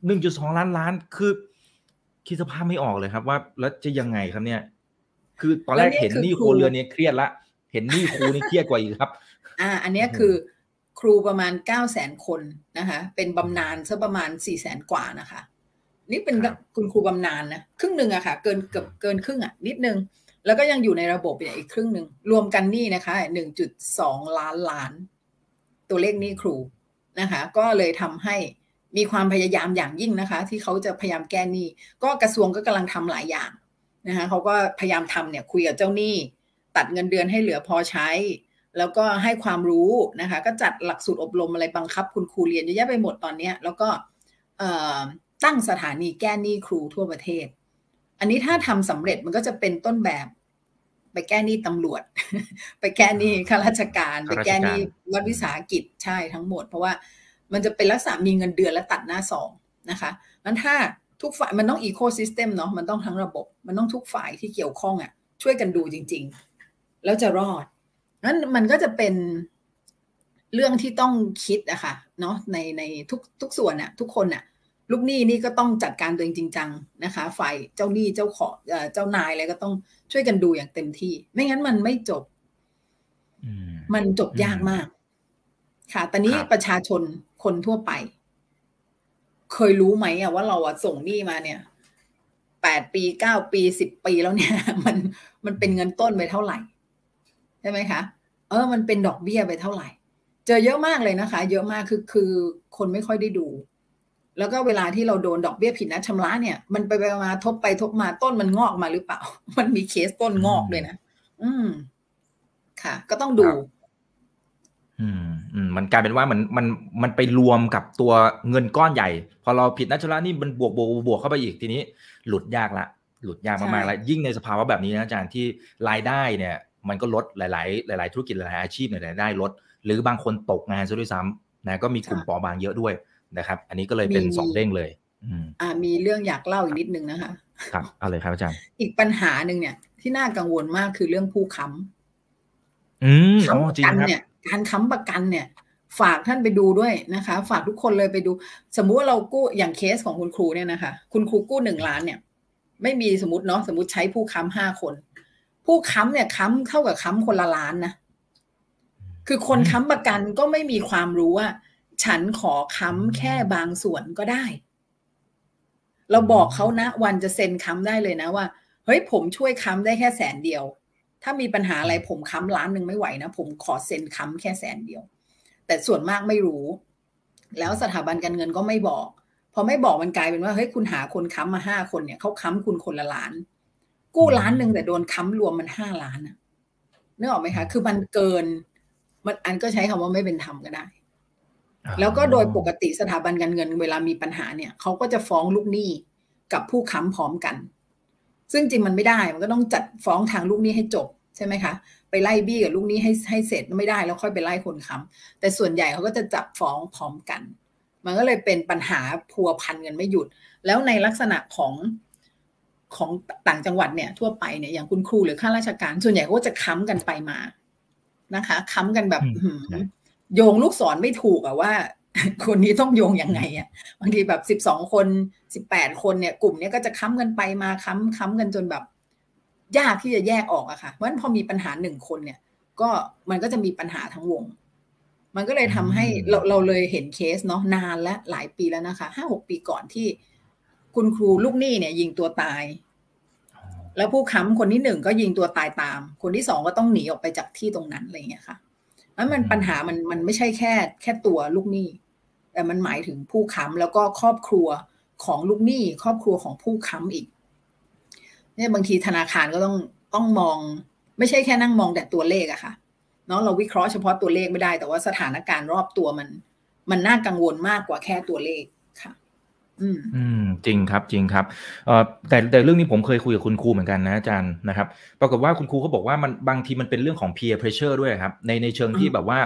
หนึ่งจุดสองล้านล้านคือคิดสภาพไม่ออกเลยครับ ว่าแล้วจะยังไงครับเนี่ย คือตอนแรกเห็นหนี้ครัวเรือนเนี่ยเครียดละเห็นหนี้ครูนี่เครียดกว่าอีกครับ อ่า อันเนี้ยโอ้โหคือ ครูประมาณเก้าแสนคนนะคะ เป็นบำนาญซะประมาณสี่แสนกว่านะคะ นี่เป็นครับคุณครูบำนาญนะ ครึ่งหนึ่งอะค่ะ เกินเกือบเกินครึ่งอะนิดนึง แล้วก็ยังอยู่ในระบบเนี่ยอีกครึ่งหนึ่ง รวมกันหนี่นะคะหนึ่งจุดสองล้านล้าน ตัวเลขหนี้ครูนะคะ ก็เลยทำให้มีความพยายามอย่างยิ่งนะคะ ที่เขาจะพยายามแก้หนี้ ก็กระทรวงก็กำลังทำหลายอย่างนะคะเขาก็พยายามทำเนี่ยคุยกับเจ้าหนี้ ตัดเงินเดือนให้เหลือพอใช้ แล้วก็ให้ความรู้นะคะ ก็จัดหลักสูตรอบรมอะไรบังคับ คุณครูเรียนเยอะแยะไปหมดตอนนี้แล้วก็ตั้งสถานีแก้หนี้ครูทั่วประเทศ อันนี้ถ้าทำสำเร็จมันก็จะเป็นต้นแบบ ไปแก้หนี้ตำรวจ ไปแก้หนี้ข้าราชการ ไปแก้หนี้รัฐวิสาหกิจใช่ทั้งหมด เพราะว่ามันจะเป็นลักษณะมีเงินเดือนและตัดหน้าสองนะคะนั้นถ้าทุกฝ่ายมันต้องอีโคซิสเต็มเนาะมันต้องทั้งระบบ มันต้องทุกฝ่ายที่เกี่ยวข้องอะ่ะ ช่วยกันดูจริง ๆ แล้วจะรอด นั้นมันก็จะเป็นเรื่องที่ต้องคิดอะคะ่ะเนาะในในทุกทุกส่วนอะทุกคนอะลูกหนี้นี่ก็ต้องจัดการตัวเองจริงจังนะคะฝ่ายเจ้าหนี้เจ้าขอเจ้านายอะไรก็ต้องช่วยกันดูอย่างเต็มที่ ไม่งั้นมันไม่จบมันจบยากมาก ค่ะ ตอนนี้ประชาชนคนทั่วไป เคยรู้ไหมอะว่าเราอะส่งหนี้มาเนี่ยแปดปีเก้าปีสิบปีแล้วเนี่ย มันมันเป็นเงินต้นไปเท่าไหร่ ใช่ไหมคะเออมันเป็นดอกเบี้ยไปเท่าไหร่ เจอเยอะมากเลยนะคะ เยอะมากคือคือคนไม่ค่อยได้ดู แล้วก็เวลาที่เราโดนดอกเบี้ยผิดนัดชำระเนี่ย มันไปไปมาทบไปทบมาต้นมันงอกมาหรือเปล่า มันมีเคสต้นงอกเลยนะอืม ค่ะ ก็ต้องดู อืมอืมมันกลายเป็นว่ามันมันมันไปรวมกับตัวเงินก้อนใหญ่ พอเราผิดนัดชำระนี่มันบวกบวกบวกเข้าไปอีกทีนี้ หลุดยากละหลุดยากมากๆแล้วยิ่งในสภาวะแบบนี้นะอาจารย์ที่รายได้เนี่ย มันก็ลดหลาย ๆ หลาย ๆ ธุรกิจหลายอาชีพเนี่ยรายได้ลด หรือบางคนตกงานซะด้วยซ้ำนะก็มีกลุ่มปอบางเยอะด้วยนะครับ อันนี้ก็เลยเป็นสองเด้งเลยอืมอ่ามีเรื่องอยากเล่าอีกนิดนึงนะคะ ครับเอาเลยครับอาจารย์ อีกปัญหาหนึ่งเนี่ย ที่น่ากังวลมากคือเรื่องผู้ค้ำอืมค้ำกันเนี่ย การค้ำประกันเนี่ย ฝากท่านไปดูด้วยนะคะ ฝากทุกคนเลยไปดู สมมุติว่าเรากู้อย่างเคสของคุณครูเนี่ยนะคะ คุณครูกู้หนึ่งล้านเนี่ย ไม่มีสมมติเนาะสมมติใช้ผู้ค้ำห้าคน ผู้ค้ำเนี่ยค้ำเท่ากับค้ำคนละล้านนะคือคนค้ำประกันก็ไม่มีความรู้ว่า ฉันขอค้ำแค่บางส่วนก็ได้ เราบอกเขานะ วันจะเซ็นค้ำได้เลยนะว่าเฮ้ยผมช่วยค้ำได้แค่แสนเดียว ถ้ามีปัญหาอะไรผมค้ำล้านหนึ่งไม่ไหวนะผมขอเซ็นค้ำแค่แสนเดียว แต่ส่วนมากไม่รู้ แล้วสถาบันการเงินก็ไม่บอกพอไม่บอกมันกลายเป็นว่าเฮ้ยคุณหาคนค้ำมาห้าคนเนี่ยเขาค้ำคุณคนละล้าน กู้ล้านหนึ่งแต่โดนค้ำรวมมันห้าล้านอะนึกออกไหมคะ คือมันเกิน มันอันก็ใช้คำว่าไม่เป็นธรรมก็ได้ แล้วก็โดยปกติสถาบันการเงินเวลามีปัญหาเนี่ยเขาก็จะฟ้องลูกหนี้กับผู้ค้ำพร้อมกัน ซึ่งจริงมันไม่ได้ มันก็ต้องจัดฟ้องทางลูกหนี้ให้จบใช่ไหมคะ ไปไล่บี้กับลูกหนี้ให้ให้เสร็จไม่ได้แล้วค่อยไปไล่คนค้ำแต่ส่วนใหญ่เขาก็จะจับฟ้องพร้อมกัน มันก็เลยเป็นปัญหาพัวพันกันไม่หยุด แล้วในลักษณะของ ของต่างจังหวัดเนี่ยทั่วไปเนี่ยอย่างคุณครูหรือข้าราชการ ส่วนใหญ่เขาจะค้ำกันไปมานะคะค้ำกันแบบโยงลูกศรไม่ถูกอะว่า คนนี้ต้องโยงยังไงอะบางทีแบบสิบสองคนสิบแปดคนเนี่ย กลุ่มเนี้ยก็จะค้ำกันไปมาค้ำค้ำกันจนแบบ ยากที่จะแยกออกอะค่ะเพราะฉะนั้นพอมีปัญหาหนึ่งคนเนี่ย ก็มันก็จะมีปัญหาทั้งวง มันก็เลยทำให้เราเราเลยเห็นเคสเนาะนานและหลายปีแล้วนะคะห้าหกปีก่อนที่ คุณครูลูกหนี้เนี่ย ยิงตัวตาย แล้วผู้ค้ำคนที่หนึ่งก็ยิงตัวตายตาม คนที่สองก็ต้องหนีออกไปจากที่ตรงนั้นอะไรเงี้ยค่ะแล้วมันปัญหามันมันไม่ใช่แค่แค่ตัวลูกหนี้แต่มันหมายถึงผู้ค้ำแล้วก็ครอบครัวของลูกหนี้ ครอบครัวของผู้ค้ำอีกเนี่ยบางทีธนาคารก็ต้องต้องมอง ไม่ใช่แค่นั่งมองแต่ตัวเลขอะค่ะเนาะเราวิเคราะห์เฉพาะตัวเลขไม่ได้ แต่ว่าสถานการณ์รอบตัวมัน มันน่ากังวลมากกว่าแค่ตัวเลขค่ะ อืมอืมจริงครับจริงครับเอ่อแต่แต่เรื่องนี้ผมเคยคุยกับคุณครูเหมือนกันนะอาจารย์นะครับ ปรากฏว่าคุณครูเขาบอกว่ามันบางทีมันเป็นเรื่องของ peer pressure ด้วยครับ ในในเชิงที่แบบว่า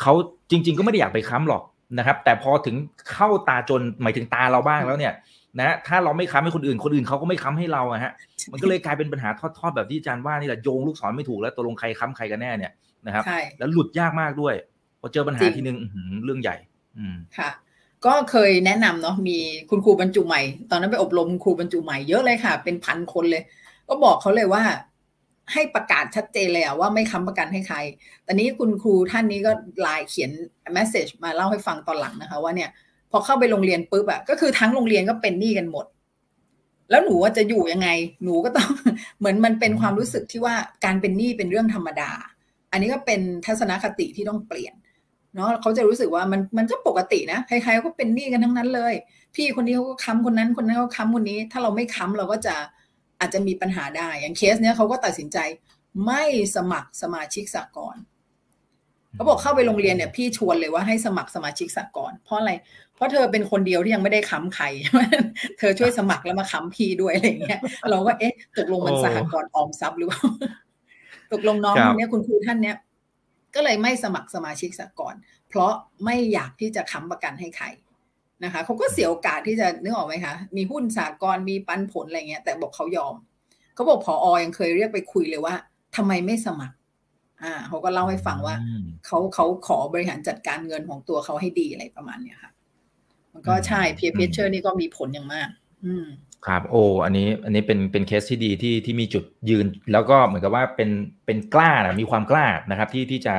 เขาจริง ๆ ก็ไม่ได้อยากไปค้ำหรอกนะครับ แต่พอถึงเข้าตาจนหมายถึงตาเราบ้างแล้วเนี่ยนะถ้าเราไม่ค้ำให้คนอื่นคนอื่นเขาก็ไม่ค้ำให้เราอะฮะมันก็เลยกลายเป็นปัญหาทอดๆแบบที่อาจารย์ว่านี่แหละโยงลูกศรไม่ถูกแล้วตัวลงใครค้ำใครกันแน่เนี่ยนะครับ แล้วหลุดยากมากด้วยพอเจอปัญหาทีนึงเรื่องใหญ่ อืมค่ะ ก็เคยแนะนำเนาะมีคุณครูบรรจุใหม่ ตอนนั้นไปอบรมครูบรรจุใหม่เยอะเลยค่ะ เป็นพันคนเลย ก็บอกเขาเลยว่า ให้ประกาศชัดเจนเลยว่าไม่ค้ำประกันให้ใคร ตอนนี้คุณครูท่านนี้ก็ไลน์เขียนแมสเซจมาเล่าให้ฟังตอนหลังนะคะ ว่าเนี่ย พอเข้าไปโรงเรียนปุ๊บอะก็คือทั้งโรงเรียนก็เป็นหนี้กันหมด แล้วหนูว่าจะอยู่ยังไง หนูก็ต้องเหมือนมันเป็นความรู้สึกที่ว่าการเป็นหนี้เป็นเรื่องธรรมดา อันนี้ก็เป็นทัศนคติที่ต้องเปลี่ยน เนาะเขาจะรู้สึกว่ามันมันก็ปกตินะใครๆก็เป็นหนี้กันทั้งนั้นเลย พี่คนนี้เขาก็ค้ำคนนั้นคนนั้นเขาค้ำคนนี้ ถ้าเราไม่ค้ำเราก็จะอาจจะมีปัญหาได้ อย่างเคสเนี้ยเขาก็ตัดสินใจไม่สมัครสมาชิกสากลเขาบอกเข้าไปโรงเรียนเนี่ยพี่ชวนเลยว่าให้สมัครสมาชิกสากลเพราะอะไร เพราะเธอเป็นคนเดียวที่ยังไม่ได้ค้ำใคร เธอช่วยสมัครแล้วมาค้ำพี่ด้วยอะไรเงี้ย เราก็เอ๊ะตกลงมันสหกรณ์ออมทรัพย์หรือเปล่าตกลงน้องคนนี้คุณครูท่านเนี้ย ก็เลยไม่สมัครสมาชิกสากลเพราะไม่อยากที่จะค้ำประกันให้ใครนะคะเขาก็เสียโอกาสที่จะนึกออกไหมคะ มีหุ้นสากลมีปันผลอะไรเงี้ย แต่บอกเขายอม เขาบอกพออยังเคยเรียกไปคุยเลยว่าทำไมไม่สมัคร อ่าเขาก็เล่าให้ฟังว่าเขาเขาขอบริหารจัดการเงินของตัวเขาให้ดีอะไรประมาณเนี้ยค่ะ มันก็ใช่ peer pressure นี่ก็มีผลอย่างมาก อืม ครับโอ้อันนี้อันนี้เป็นเป็นเคสที่ดีที่ที่มีจุดยืน แล้วก็เหมือนกับว่าเป็นเป็นกล้านะมีความกล้านะครับที่ที่จะ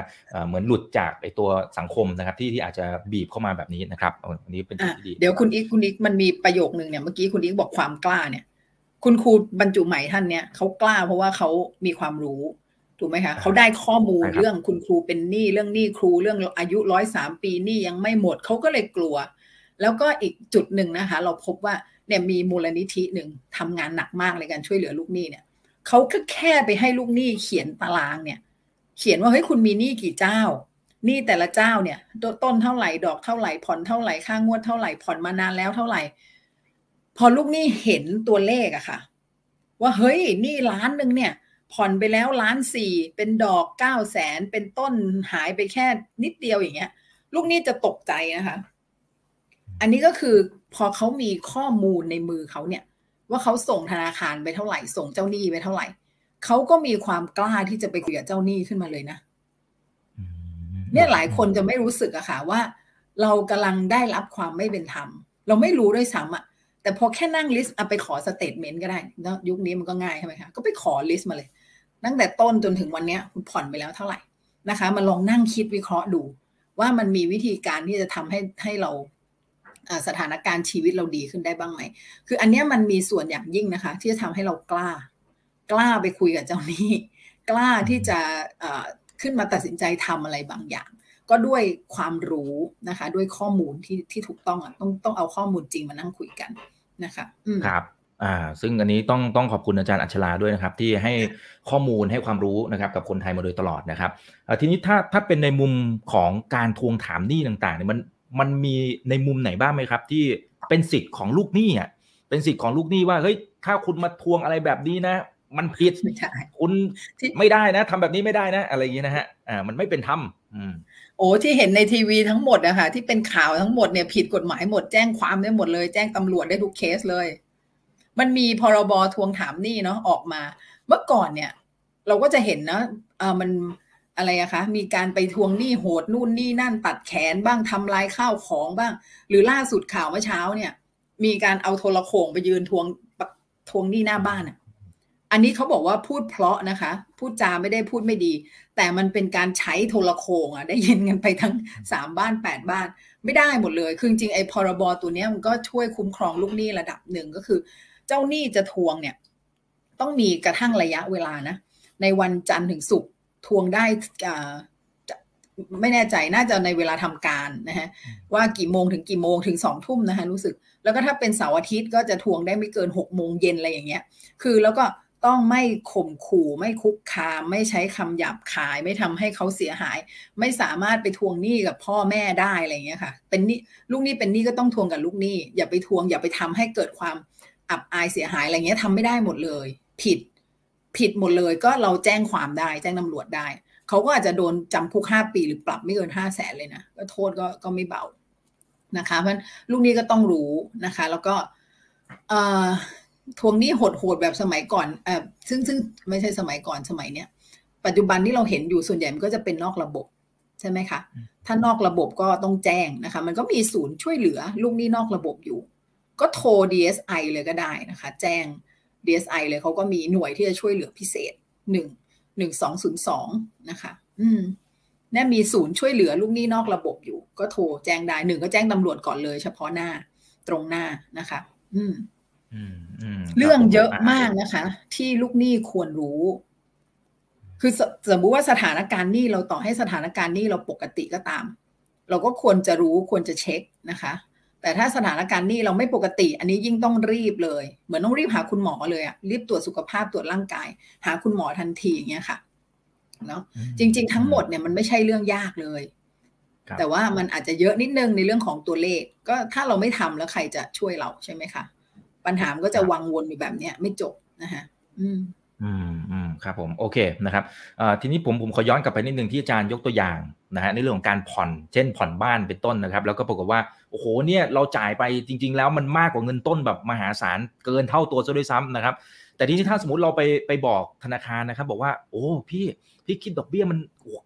เหมือนหลุดจากไอตัวสังคมนะครับ ที่ที่อาจจะบีบเข้ามาแบบนี้นะครับอันนี้เป็นจุดที่ดีเดี๋ยวคุณอีกคุณอีกมันมีประโยคนึงเนี่ยเมื่อกี้คุณอีกบอกความกล้าเนี่ยคุณครูบรรจุใหม่ท่านเนี่ยเขากล้าเพราะว่าเขามีความรู้ถูกไหมคะเขาได้ข้อมูลเรื่องคุณครูเป็นหนี้เรื่องหนี้ครูเรื่องอายุร้อยสามปีหนี้ยังไม่หมดเขาก็เลยกลัว แล้วก็อีกจุดหนึ่งนะคะ เราพบว่า เนี่ยมีมูลนิธิหนึ่งทำงานหนักมากในการช่วยเหลือลูกหนี้เนี่ยเขาก็แค่ไปให้ลูกหนี้เขียนตารางเนี่ย เขียนว่าเฮ้ยคุณมีหนี้กี่เจ้าหนี้แต่ละเจ้าเนี่ยต้นเท่าไหร่ดอกเท่าไหร่ผ่อนเท่าไหร่ค่างวดเท่าไหร่ผ่อนมานานแล้วเท่าไหร่ พอลูกหนี้เห็นตัวเลขอะค่ะ ว่าเฮ้ยหนี้ล้านหนึ่งเนี่ย ผ่อนไปแล้วล้านสี่เป็นดอกเก้าแสนเป็นต้นหายไปแค่นิดเดียวอย่างเงี้ย ลูกหนี้จะตกใจนะคะ อันนี้ก็คือ พอเขามีข้อมูลในมือเขาเนี่ยว่าเขาส่งธนาคารไปเท่าไหร่ ส่งเจ้าหนี้ไปเท่าไหร่เขาก็มีความกล้าที่จะไปคุยกับเจ้าหนี้ขึ้นมาเลยนะเนี่ยหลายคนจะไม่รู้สึกอะค่ะว่า เรากำลังได้รับความไม่เป็นธรรม เราไม่รู้ด้วยซ้ำอะแต่พอแค่นั่ง list เอาไปขอ statement ก็ได้นะยุคนี้มันก็ง่ายใช่ไหมคะก็ไปขอ list มาเลย ตั้งแต่ต้นจนถึงวันนี้คุณผ่อนไปแล้วเท่าไหร่นะคะมาลองนั่งคิดวิเคราะห์ดู ว่ามันมีวิธีการที่จะทำให้ให้เรา สถานการณ์ชีวิตเราดีขึ้นได้บ้างไหม คืออันนี้มันมีส่วนอย่างยิ่งนะคะ ที่จะทำให้เรากล้า กล้าไปคุยกับเจ้าหนี้ กล้าที่จะขึ้นมาตัดสินใจทำอะไรบางอย่าง ก็ด้วยความรู้นะคะ ด้วยข้อมูลที่ที่ถูกต้องอะต้องต้องเอาข้อมูลจริงมานั่งคุยกันนะคะครับอ่าซึ่งอันนี้ต้องต้องขอบคุณอาจารย์อัชลาด้วยนะครับ ที่ให้ข้อมูลให้ความรู้นะครับกับคนไทยมาโดยตลอดนะครับทีนี้ถ้าถ้าเป็นในมุมของการทวงถามหนี้ต่างๆเนี่ยมัน มันมีในมุมไหนบ้างไหมครับ ที่เป็นสิทธิ์ของลูกหนี้อะเป็นสิทธิ์ของลูกหนี้ว่าเฮ้ยถ้าคุณมาทวงอะไรแบบนี้นะ มันผิดคุณไม่ได้นะทำแบบนี้ไม่ได้นะ อะไรอย่างนี้นะฮะอ่ามันไม่เป็นธรรมโอ้ที่เห็นในทีวีทั้งหมดอะค่ะที่เป็นข่าวทั้งหมดเนี่ยผิดกฎหมายหมดแจ้งความได้หมดเลย แจ้งตำรวจได้ทุกเคสเลย มันมีพรบทวงถามหนี้เนาะออกมา เมื่อก่อนเนี่ย เราก็จะเห็นนะอ่ามัน อะไรอะคะ มีการไปทวงหนี้โหดนู่นนี่นั่นตัดแขนบ้างทำลายข้าวของบ้าง หรือล่าสุดข่าวเมื่อเช้าเนี่ย มีการเอาโทรโขงไปยืนทวงทวงหนี้หน้าบ้านอะอันนี้เขาบอกว่าพูดเพราะนะคะ พูดจาไม่ได้พูดไม่ดี แต่มันเป็นการใช้โทรโขงอะได้ยินกันไปทั้งสามบ้านแปดบ้าน ไม่ได้หมดเลย คือจริงไอ้พรบตัวนี้มันก็ช่วยคุ้มครองลูกหนี้ระดับหนึ่งก็คือ เจ้าหนี้จะทวงเนี่ย ต้องมีกระทั่งระยะเวลานะในวันจันทร์ถึงศุกร์ ทวงได้ไม่แน่ใจน่าจะในเวลาทำการนะฮะว่ากี่โมงถึงกี่โมงถึงสองทุ่มนะคะรู้สึก แล้วก็ถ้าเป็นเสาร์อาทิตย์ก็จะทวงได้ไม่เกินหกโมงเย็นอะไรอย่างเงี้ย คือแล้วก็ต้องไม่ข่มขู่ไม่คุกคามไม่ใช้คำหยาบคาย ไม่ทำให้เขาเสียหาย ไม่สามารถไปทวงหนี้กับพ่อแม่ได้อะไรอย่างเงี้ยค่ะ เป็นนี่ลูกหนี้เป็นหนี้ก็ต้องทวงกับลูกหนี้อย่าไปทวงอย่าไปทำให้เกิดความอับอายเสียหายอะไรเงี้ยทำไม่ได้หมดเลย ผิด ผิดหมดเลยก็เราแจ้งความได้ แจ้งตำรวจได้ เขาก็อาจจะโดนจำคุกห้าปีหรือปรับไม่เกินห้าแสนเลยนะก็โทษก็ก็ไม่เบานะคะเพราะลูกนี้ก็ต้องรู้นะคะ แล้วก็ทวงหนี้โหดๆแบบสมัยก่อนเออซึ่งซึ่งไม่ใช่สมัยก่อนสมัยเนี้ยปัจจุบันที่เราเห็นอยู่ส่วนใหญ่มันก็จะเป็นนอกระบบใช่ไหมคะ ถ้านอกระบบก็ต้องแจ้งนะคะ มันก็มีศูนย์ช่วยเหลือลูกหนี้นอกระบบอยู่ ก็โทร DSI เลยก็ได้นะคะ แจ้ง DSI เลยเขาก็มีหน่วยที่จะช่วยเหลือพิเศษหนึ่งหนึ่งสองศูนย์สองนะคะ อืมนี่มีศูนย์ช่วยเหลือลูกหนี้นอกระบบอยู่ ก็โทรแจ้งได้หนึ่งก็แจ้งตำรวจก่อนเลย เฉพาะหน้าตรงหน้านะคะ อืมเรื่องเยอะมากนะคะ ที่ลูกหนี้ควรรู้ คือสมมุติว่าสถานการณ์หนี้เราต่อให้สถานการณ์หนี้เราปกติก็ตาม เราก็ควรจะรู้ควรจะเช็คนะคะ แต่ถ้าสถานการณ์นี้เราไม่ปกติ อันนี้ยิ่งต้องรีบเลย เหมือนต้องรีบหาคุณหมอเลยอะรีบตรวจสุขภาพตรวจร่างกาย หาคุณหมอทันทีอย่างเงี้ยค่ะเนาะจริง ๆ ทั้งหมดเนี่ยมันไม่ใช่เรื่องยากเลย แต่ว่ามันอาจจะเยอะนิดนึงในเรื่องของตัวเลข ก็ถ้าเราไม่ทำแล้วใครจะช่วยเราใช่ไหมคะปัญหาก็จะวังวนอยู่แบบเนี้ยไม่จบนะคะอืม อืมอืมครับผมโอเคนะครับทีนี้ผมผมขอย้อนกลับไปนิดนึงที่อาจารย์ยกตัวอย่างนะฮะในเรื่องของการผ่อนเช่นผ่อนบ้านเป็นต้นนะครับ แล้วก็ปรากฏว่าโอ้โหเนี่ยเราจ่ายไปจริง ๆ แล้วมันมากกว่าเงินต้นแบบมหาศาลเกินเท่าตัวซะด้วยซ้ำนะครับ แต่ทีนี้ถ้าสมมติเราไปไปบอกธนาคารนะครับ บอกว่าโอ้พี่พี่คิดดอกเบี้ยมัน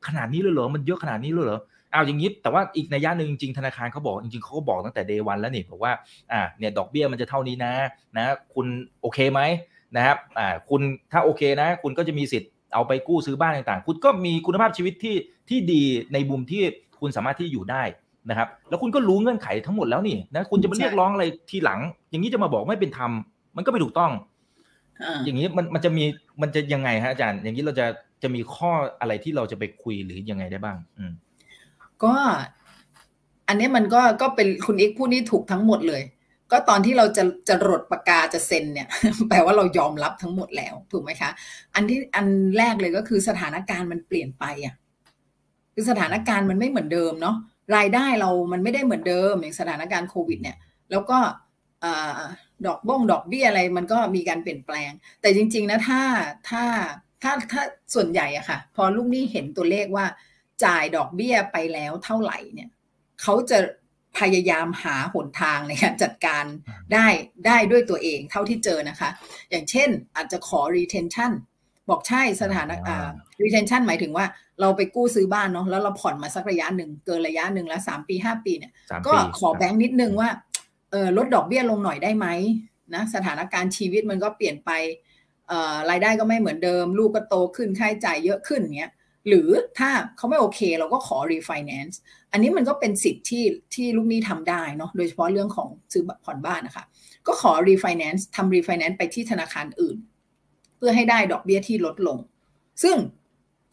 ขนาดนี้เลยเหรอมันเยอะขนาดนี้เลยเหรอเอาอย่างนี้แต่ว่าอีกในย่านหนึ่งจริงธนาคารเขาบอกจริงๆเขาก็บอกตั้งแต่เดวันแล้วนี่บอกว่าอ่าเนี่ยดอกเบี้ยมันจะเท่านี้นะนะ คุณโอเคไหม นะครับอ่าคุณถ้าโอเคนะ คุณก็จะมีสิทธิ์เอาไปกู้ซื้อบ้านต่างๆ คุณก็มีคุณภาพชีวิตที่ที่ดีในมุมที่คุณสามารถที่อยู่ได้นะครับแล้วคุณก็รู้เงื่อนไขทั้งหมดแล้วนี่นะคุณจะมาเรียกร้องอะไรทีหลัง อย่างนี้จะมาบอกไม่เป็นธรรมมันก็ไม่ถูกต้องอย่างนี้มันมันจะมีมันจะยังไงฮะอาจารย์ อย่างนี้เราจะจะมีข้ออะไรที่เราจะไปคุยหรือยังไงได้บ้าง อืมก็ อันนี้มันก็ก็เป็นคุณเอกพูดนี่ถูกทั้งหมดเลย ก็ตอนที่เราจะจะรดปากกาจะเซ็นเนี่ย แปลว่าเรายอมรับทั้งหมดแล้วถูกไหมคะ อันที่อันแรกเลยก็คือสถานการณ์มันเปลี่ยนไปอะคือสถานการณ์มันไม่เหมือนเดิมเนาะรายได้เรามันไม่ได้เหมือนเดิมอย่างสถานการณ์โควิด เนี่ย แล้วก็ดอกบ้งดอกเบี้ยอะไรมันก็มีการเปลี่ยนแปลง แต่จริง ๆ นะถ้าถ้าถ้าถ้าส่วนใหญ่อะค่ะ พอลูกหนี้เห็นตัวเลขว่าจ่ายดอกเบี้ยไปแล้วเท่าไหร่เนี่ยเขาจะ พยายามหาหนทางในการจัดการได้ได้ด้วยตัวเองเท่าที่เจอนะคะ อย่างเช่นอาจจะขอ retention บอกใช่สถานะอ่า retention หมายถึงว่าเราไปกู้ซื้อบ้านเนาะแล้วเราผ่อนมาสักระยะหนึ่งเกินระยะหนึ่งแล้วสามปีห้าปีเนี่ย ก็ขอแบงค์นิดนึงว่าเออลดดอกเบี้ยลงหน่อยได้ไหมนะสถานการณ์ชีวิตมันก็เปลี่ยนไปเอ่อรายได้ก็ไม่เหมือนเดิม ลูกก็โตขึ้นค่าใช้จ่ายเยอะขึ้นเงี้ย หรือถ้าเขาไม่โอเค เราก็ขอ refinance อันนี้มันก็เป็นสิทธิ์ที่ที่ลูกหนี้ทำได้เนาะโดยเฉพาะเรื่องของซื้อผ่อนบ้านนะคะ ก็ขอ refinance ทำ refinance ไปที่ธนาคารอื่น เพื่อให้ได้ดอกเบี้ยที่ลดลง ซึ่ง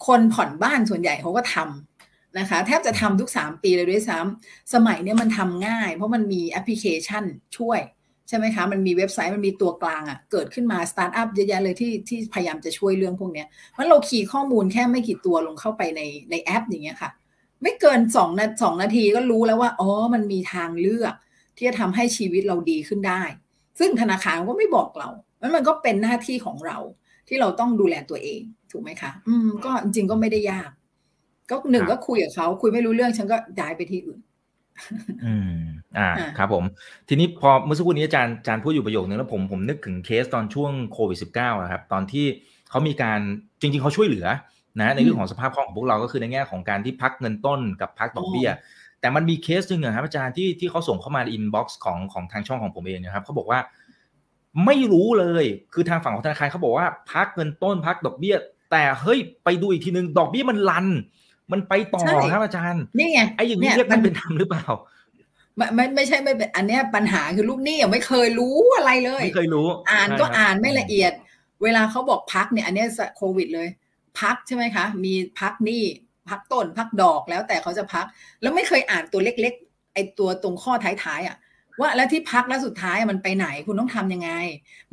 คนผ่อนบ้านส่วนใหญ่เขาก็ทำนะคะ แทบจะทำทุก 3 ปีเลยด้วยซ้ำสมัยนี้มันทำง่าย เพราะมันมีแอปพลิเคชันช่วย ใช่ไหมคะ มันมีเว็บไซต์มันมีตัวกลางอะ่ะ เกิดขึ้นมาสตาร์ทอัพเยอะแยะเลยที่ที่พยายามจะช่วยเรื่องพวกนี้มันเราคีย์ข้อมูลแค่ไม่กี่ตัวลงเข้าไปในในแอปอย่างเงี้ยค่ะ ไม่เกินสองนาฯ สองนาทีก็รู้แล้วว่าอ๋อมันมีทางเลือก ที่จะทำให้ชีวิตเราดีขึ้นได้ ซึ่งธนาคารก็ไม่บอกเรามันมันก็เป็นหน้าที่ของเรา ที่เราต้องดูแลตัวเองถูกไหมคะ อืมก็จริงๆก็ไม่ได้ยาก ก็หนึ่งก็คุยกับเขาคุยไม่รู้เรื่องฉันก็ย้ายไปที่อื่น อืมอ่าครับผม ทีนี้พอเมื่อสักครู่นี้อาจารย์อาจารย์พูดอยู่ประโยคนึงแล้วผมผมนึกถึงเคสตอนช่วงโควิดสิบเก้าครับ ตอนที่เขามีการจริง ๆเขาช่วยเหลือนะในเรื่องของสภาพคล่องของพวกเราก็คือในแง่ของการที่พักเงินต้นกับพักดอกเบี้ย แต่มันมีเคสหนึ่งนะครับอาจารย์ที่ที่เขาส่งเข้ามาใน inbox ของของทางช่องของผมเองนะครับเขาบอกว่า ไม่รู้เลยคือทางฝั่งของธนาคารเขาบอกว่าพักเงินต้นพักดอกเบี้ย แต่เฮ้ยไปดูอีกทีนึงดอกเบี้ยมันลัน มันไปต่อครับอาจารย์ นี่ไงไอ้อย่างนี้เรียกมันเป็นธรรมหรือเปล่าไม่ไม่ไม่ใช่ไม่เป็นอันนี้ปัญหาคือลูกหนี้ยังไม่เคยรู้อะไรเลยไม่เคยรู้ อ่านก็อ่านไม่ละเอียด เวลาเขาบอกพักเนี่ย อันนี้โควิดเลย พักใช่ไหมคะ มีพักหนี้พักต้นพักดอกแล้วแต่เขาจะพัก แล้วไม่เคยอ่านตัวเล็กๆไอตัวตรงข้อท้ายๆอะว่าแล้วที่พักแล้วสุดท้ายมันไปไหนคุณต้องทํำยังไง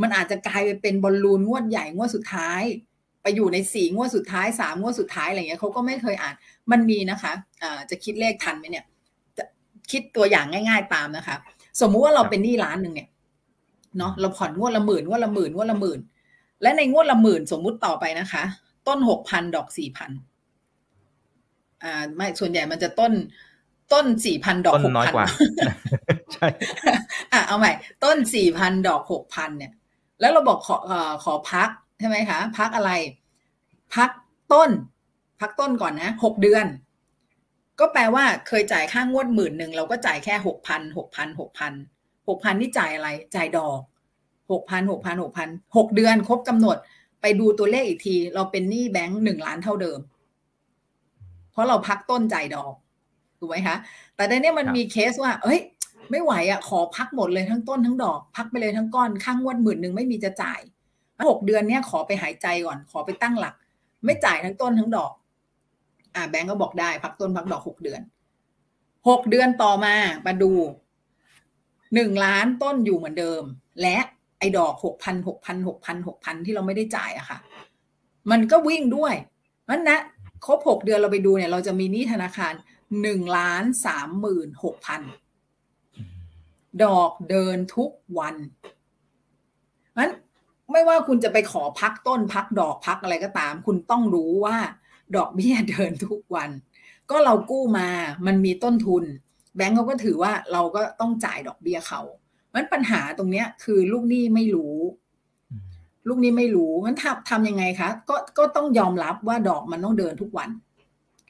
มันอาจจะกลายไปเป็นบอลลูนงวดใหญ่งวดสุดท้าย ไปอยู่ในสี่งวดสุดท้ายสามงวดสุดท้ายอะไรเงี้ยเขาก็ไม่เคยอ่าน มันมีนะคะอ่าจะคิดเลขทันไหมเนี่ยคิดตัวอย่างง่าย ๆ ตามนะคะ สมมุติว่าเราเป็นหนี้ล้านหนึ่งเนี่ยเนาะเราผ่อนงวดละหมื่นงวดละหมื่นงวดละหมื่น และในงวดละหมื่นสมมุติต่อไปนะคะ ต้นหกพันดอกสี่พันอ่าไม่ส่วนใหญ่มันจะต้นต้นสี่พันดอกหกพันใช่อะเอาใหม่ ต้นสี่พันดอกหกพันเนี่ย แล้วเราบอกขอขอพัก ใช่ไหมคะพักอะไร พักต้น พักต้นก่อนนะหกเดือน ก็แปลว่าเคยจ่ายค่างวดหมื่นหนึ่งเราก็จ่ายแค่หกพันหกพันหกพันหกพันนี่จ่ายอะไรจ่ายดอกหกพันหกพันหกพันหกเดือนครบกำหนดไปดูตัวเลขอีกที เราเป็นหนี้แบงค์หนึ่งล้านเท่าเดิม เพราะเราพักต้นจ่ายดอกถูกไหมคะแต่ในนี้มันมีเคสว่า เอ้ย ไม่ไหวอะขอพักหมดเลยทั้งต้นทั้งดอก พักไปเลยทั้งก้อนข้างงวดหมื่นหนึ่งไม่มีจะจ่าย หกเดือนเนี้ยขอไปหายใจก่อน ขอไปตั้งหลัก ไม่จ่ายทั้งต้นทั้งดอก อ่าแบงก์ก็บอกได้ พักต้นพักดอกหกเดือนหกเดือนต่อมามาดูหนึ่งล้านต้นอยู่เหมือนเดิม และไอ้ดอกหกพันหกพันหกพันหกพันที่เราไม่ได้จ่ายอะค่ะ มันก็วิ่งด้วยมันนะครบหกเดือนเราไปดูเนี่ย เราจะมีหนี้ธนาคารหนึ่งล้านสามหมื่นหกพันดอกเดินทุกวันนั้น ไม่ว่าคุณจะไปขอพักต้นพักดอกพักอะไรก็ตาม คุณต้องรู้ว่า ดอกเบี้ยเดินทุกวัน ก็เรากู้มามันมีต้นทุน แบงก์เขาก็ถือว่าเราก็ต้องจ่ายดอกเบี้ยเขามันปัญหาตรงเนี้ยคือลูกหนี้ไม่รู้ ลูกหนี้ไม่รู้มันทำทำยังไงคะก็ก็ต้องยอมรับว่าดอกมันต้องเดินทุกวัน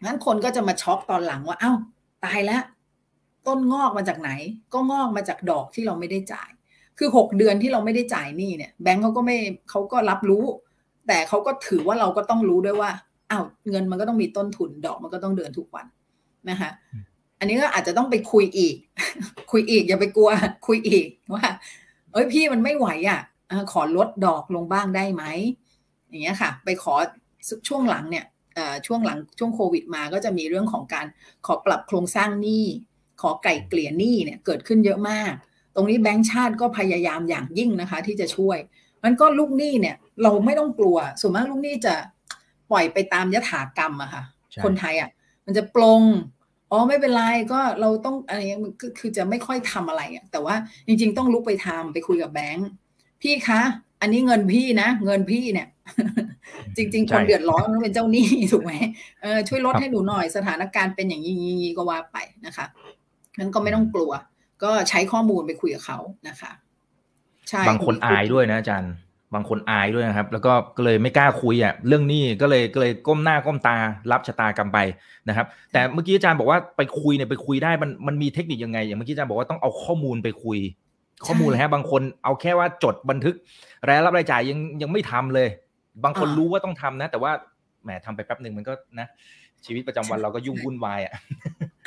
งั้นคนก็จะมาช็อกตอนหลังว่า เอา้า ตายแล้ว ต้นงอกมาจากไหน ก็งอกมาจากดอกที่เราไม่ได้จ่าย คือหกเดือนที่เราไม่ได้จ่ายนี่เนี่ยแบงก์เขาก็ไม่เขาก็รับรู้ แต่เขาก็ถือว่าเราก็ต้องรู้ด้วยว่าอ้าวเงินมันก็ต้องมีต้นทุนดอกมันก็ต้องเดินทุกวันนะคะอันนี้ก็อาจจะต้องไปคุยอีก คุยอีกอย่าไปกลัว คุยอีกว่า เอ้ยพี่มันไม่ไหวอะขอลดดอกลงบ้างได้ไหมอย่างเงี้ยค่ะ ไปขอช่วงหลังเนี่ยช่วงหลังช่วงโควิดมาก็จะมีเรื่องของการขอปรับโครงสร้างหนี้ขอไก่เกลี่ยหนี้เนี่ยเกิดขึ้นเยอะมาก ตรงนี้แบงก์ชาติก็พยายามอย่างยิ่งนะคะ ที่จะช่วยมันก็ลูกหนี้เนี่ย เราไม่ต้องกลัวส่วนมากลูกหนี้จะปล่อยไปตามยถากรรมอะค่ะ คนไทยอะมันจะปลงอ๋อไม่เป็นไรก็เราต้องอะไรคือจะไม่ค่อยทำอะไรอะแต่ว่าจริง ๆ ต้องลุกไปทำไปคุยกับแบงค์พี่คะ อันนี้เงินพี่นะ เงินพี่เนี่ย จริง ๆ คนเดือดร้อนต้องเป็นเจ้าหนี้ถูกไหมเออช่วยลดให้หนูหน่อยสถานการณ์เป็นอย่างนี้ก็ว่าไปนะคะนั้นก็ไม่ต้องกลัว ก็ใช้ข้อมูลไปคุยกับเขานะคะใช่บางคนอายด้วยนะอาจารย์บางคนอายด้วยนะครับ แล้วก็ก็เลยไม่กล้าคุยอะเรื่องนี้ก็เลยก็เลยก้มหน้าก้มตารับชะตากรรมไปนะครับ แต่เมื่อกี้อาจารย์บอกว่าไปคุยเนี่ยไปคุยได้มันมันมีเทคนิคยังไง อย่างเมื่อกี้อาจารย์บอกว่าต้องเอาข้อมูลไปคุย ข้อมูลเลยฮะบางคนเอาแค่ว่าจดบันทึกรายรับรายจ่ายยังยังไม่ทำเลย บางคนรู้ว่าต้องทำนะ แต่ว่าแหมทำไปแป๊บหนึ่งมันก็นะ ชีวิตประจำวันเราก็ยุ่งวุ่นวายอะ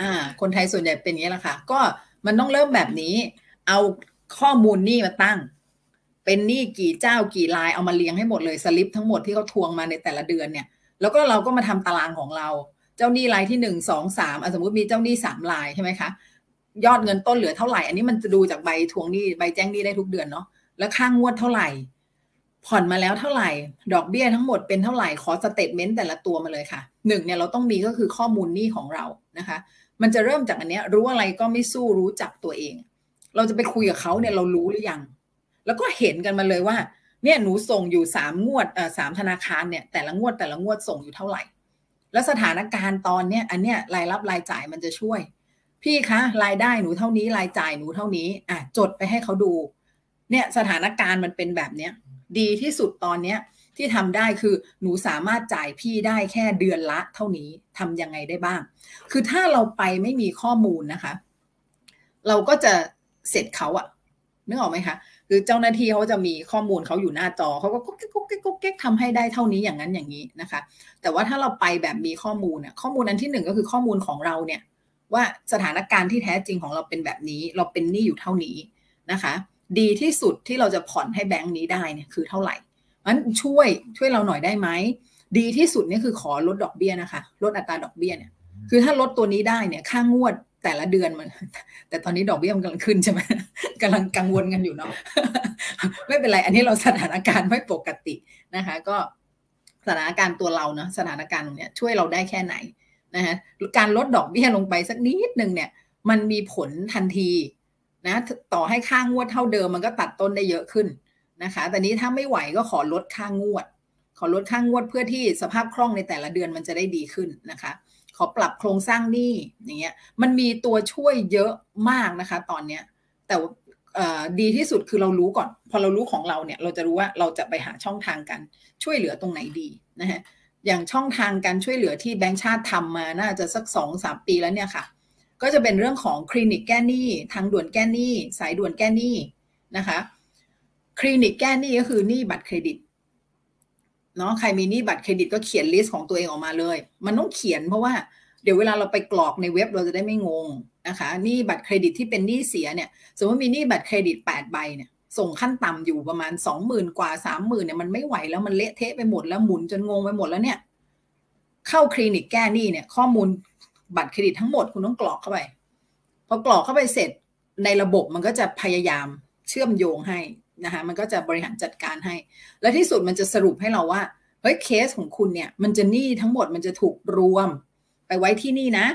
อ่า คนไทยส่วนใหญ่เป็นอย่างนี้แหละค่ะ ก็มันต้องเริ่มแบบนี้ เอาข้อมูลนี่มาตั้ง เป็นหนี้กี่เจ้ากี่ลายเอามาเลี้ยงให้หมดเลยสลิปทั้งหมดที่เขาทวงมาในแต่ละเดือนเนี่ย แล้วก็เราก็มาทำตารางของเรา เจ้าหนี้รายที่หนึ่งสองสามสมมติมีเจ้าหนี้สามรายใช่ไหมคะยอดเงินต้นเหลือเท่าไหร่ อันนี้มันจะดูจากใบทวงหนี้ใบแจ้งหนี้ได้ทุกเดือนเนาะแล้วค่างงวดเท่าไหร่ ผ่อนมาแล้วเท่าไหร่ ดอกเบี้ยทั้งหมดเป็นเท่าไหร่ขอ statement แต่ละตัวมาเลยค่ะ หนึ่งเนี่ยเราต้องมีก็คือข้อมูลหนี้ของเรานะคะ มันจะเริ่มจากอันเนี้ยรู้อะไรก็ไม่สู้รู้จักตัวเอง เราจะไปคุยกับเขาเนี่ยเรารู้หรือยัง แล้วก็เห็นกันมาเลยว่า เนี่ยหนูส่งอยู่สามงวดเอ่อสามธนาคารเนี่ยแต่ละงวดแต่ละงวดส่งอยู่เท่าไหร่ แล้วสถานการณ์ตอนเนี้ยอันเนี้ยรายรับรายจ่ายมันจะช่วย พี่คะรายได้หนูเท่านี้รายจ่ายหนูเท่านี้อะจดไปให้เขาดู เนี่ยสถานการณ์มันเป็นแบบเนี้ย ดีที่สุดตอนเนี้ยที่ทำได้คือหนูสามารถจ่ายพี่ได้แค่เดือนละ เท่านี้ทำยังไงได้บ้าง คือถ้าเราไปไม่มีข้อมูลนะคะ เราก็จะเสร็จเขาอะนึกออกไหมคะคือเจ้าหน้าที่เขาจะมีข้อมูลเขาอยู่หน้าจอเขาก็กุ๊กกิ๊กกุ๊กกิ๊กกุ๊กกิ๊กทำให้ได้เท่านี้อย่างนั้นอย่างนี้นะคะ แต่ว่าถ้าเราไปแบบมีข้อมูลเนี่ยข้อมูลอันที่หนึ่งก็คือข้อมูลของเราเนี่ย ว่าสถานการณ์ที่แท้จริงของเราเป็นแบบนี้ เราเป็นหนี้อยู่เท่านี้นะคะ ดีที่สุดที่เราจะผ่อนให้แบงค์นี้ได้เนี่ยคือเท่าไหร่มันช่วยช่วยเราหน่อยได้ไหมดีที่สุดนี่คือขอลดดอกเบี้ยนะคะ ลดอัตราดอกเบี้ยเนี่ย คือถ้าลดตัวนี้ได้เนี่ยค่างวดแต่ละเดือนมัน แต่ตอนนี้ดอกเบี้ยมันกำลังขึ้นใช่ไหมกำลังกังวลกันอยู่เนาะไม่เป็นไร อันนี้เราสถานการณ์ไม่ปกตินะคะ ก็สถานการณ์ตัวเราเนาะสถานการณ์ตรงนี้ช่วยเราได้แค่ไหนนะฮะการลดดอกเบี้ยลงไปสักนิดหนึ่งเนี่ย มันมีผลทันที นะต่อให้ค่างวดเท่าเดิมมันก็ตัดต้นได้เยอะขึ้นนะคะ แต่นี้ถ้าไม่ไหวก็ขอลดค่างวด ขอลดค่างวดเพื่อที่สภาพคล่องในแต่ละเดือนมันจะได้ดีขึ้นนะคะ ขอปรับโครงสร้างหนี้อย่างเงี้ย มันมีตัวช่วยเยอะมากนะคะ ตอนเนี้ย แต่ดีที่สุดคือเรารู้ก่อน พอเรารู้ของเราเนี่ย เราจะรู้ว่าเราจะไปหาช่องทางกันช่วยเหลือตรงไหนดีนะฮะอย่างช่องทางการช่วยเหลือที่แบงค์ชาติทำมาน่าจะสักสองสามปีแล้วเนี่ยค่ะ ก็จะเป็นเรื่องของคลินิกแก้หนี้ทางด่วนแก้หนี้ สายด่วนแก้หนี้นะคะคลินิกแก้หนี้ก็คือหนี้บัตรเครดิตเนาะใครมีหนี้บัตรเครดิตก็เขียน list ของตัวเองออกมาเลย มันต้องเขียนเพราะว่าเดี๋ยวเวลาเราไปกรอกในเว็บเราจะได้ไม่งงนะคะหนี้บัตรเครดิตที่เป็นหนี้เสียเนี่ย สมมติมีหนี้บัตรเครดิตแปดใบเนี่ยส่งขั้นต่ำอยู่ประมาณสองหมื่นกว่าสามหมื่นเนี่ยมันไม่ไหวแล้วมันเละเทะไปหมดแล้วหมุนจนงงไปหมดแล้วเนี่ย เข้าคลินิกแก้หนี้เนี่ย ข้อมูล บัตรเครดิตทั้งหมดคุณต้องกรอกเข้าไปอกรอกเข้าไปเสร็จในระบบมันก็จะพยายามเชื่อมโยงให้นะคะมันก็จะบริหารจัดการให้ และที่สุดมันจะสรุปให้เราว่าเฮ้ยเคสของคุณเนี่ยมันจะหนี้ทั้งหมดมันจะถูกรวม ไปไว้ที่นี่นะ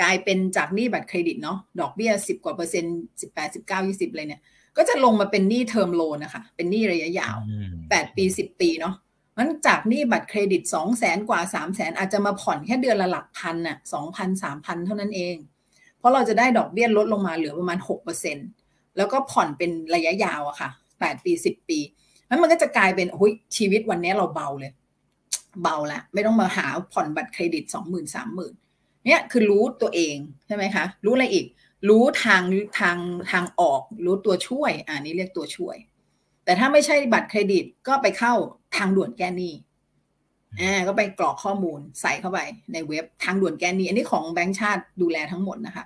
กลายเป็นจากหนี้บัตรเครดิตเนาะดอกเบี้ยสิบกว่าเปอร์เซ็นต์สิบแปดสิบเก้ายี่สิบเลยเนี่ย ก็จะลงมาเป็นหนี้ term loan นะคะ เป็นหนี้ระยะยาวแปดปีสิบปีเนาะ มันจากหนี้บัตรเครดิตสองแสนกว่าสามแสนอาจจะมาผ่อนแค่เดือนละหลักพันน่ะสองพันสามพันเท่านั้นเอง เพราะเราจะได้ดอกเบี้ยลดลงมาเหลือประมาณหกเปอร์เซ็นแล้วก็ผ่อนเป็นระยะยาวอะค่ะแปดปีสิบปีนั้นมันก็จะกลายเป็นโอ้ยชีวิตวันนี้เราเบาเลย เบาละไม่ต้องมาหาผ่อนบัตรเครดิตสองหมื่นสามหมื่นเนี่ยคือรู้ตัวเองใช่ไหมคะ รู้อะไรอีก รู้ทางทางทางออก รู้ตัวช่วย อ่านี้เรียกตัวช่วย แต่ถ้าไม่ใช่บัตรเครดิตก็ไปเข้าทางด่วนแก้หนี้อ่าก็ไปกรอกข้อมูลใส่เข้าไปในเว็บทางด่วนแก้หนี้ อันนี้ของแบงก์ชาติดูแลทั้งหมดนะคะ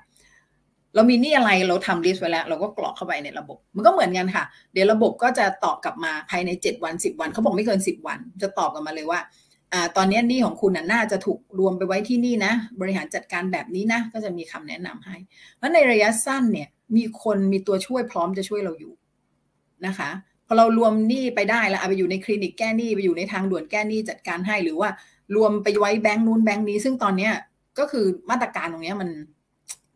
เรามีหนี้อะไรเราทำลิสต์ไว้แล้ว เราก็กรอกเข้าไปในระบบ มันก็เหมือนกันค่ะ เดี๋ยวระบบก็จะตอบกลับมาภายในเจ็ดวันสิบวันเขาบอกไม่เกินสิบวัน จะตอบกลับมาเลยว่าอ่าตอนนี้หนี้ของคุณน่าจะถูกรวมไปไว้ที่นี่นะ บริหารจัดการแบบนี้นะ ก็จะมีคำแนะนำให้ เพราะในระยะสั้นเนี่ยมีคนมีตัวช่วยพร้อมจะช่วยเราอยู่นะคะ พอเรารวมหนี้ไปได้แล้วเอาไปอยู่ในคลินิกแก้หนี้ไปอยู่ในทางด่วนแก้หนี้จัดการให้หรือว่ารวมไปไว้แบงค์นู้นแบงค์นี้ ซึ่งตอนเนี้ยก็คือมาตรการตรงนี้มัน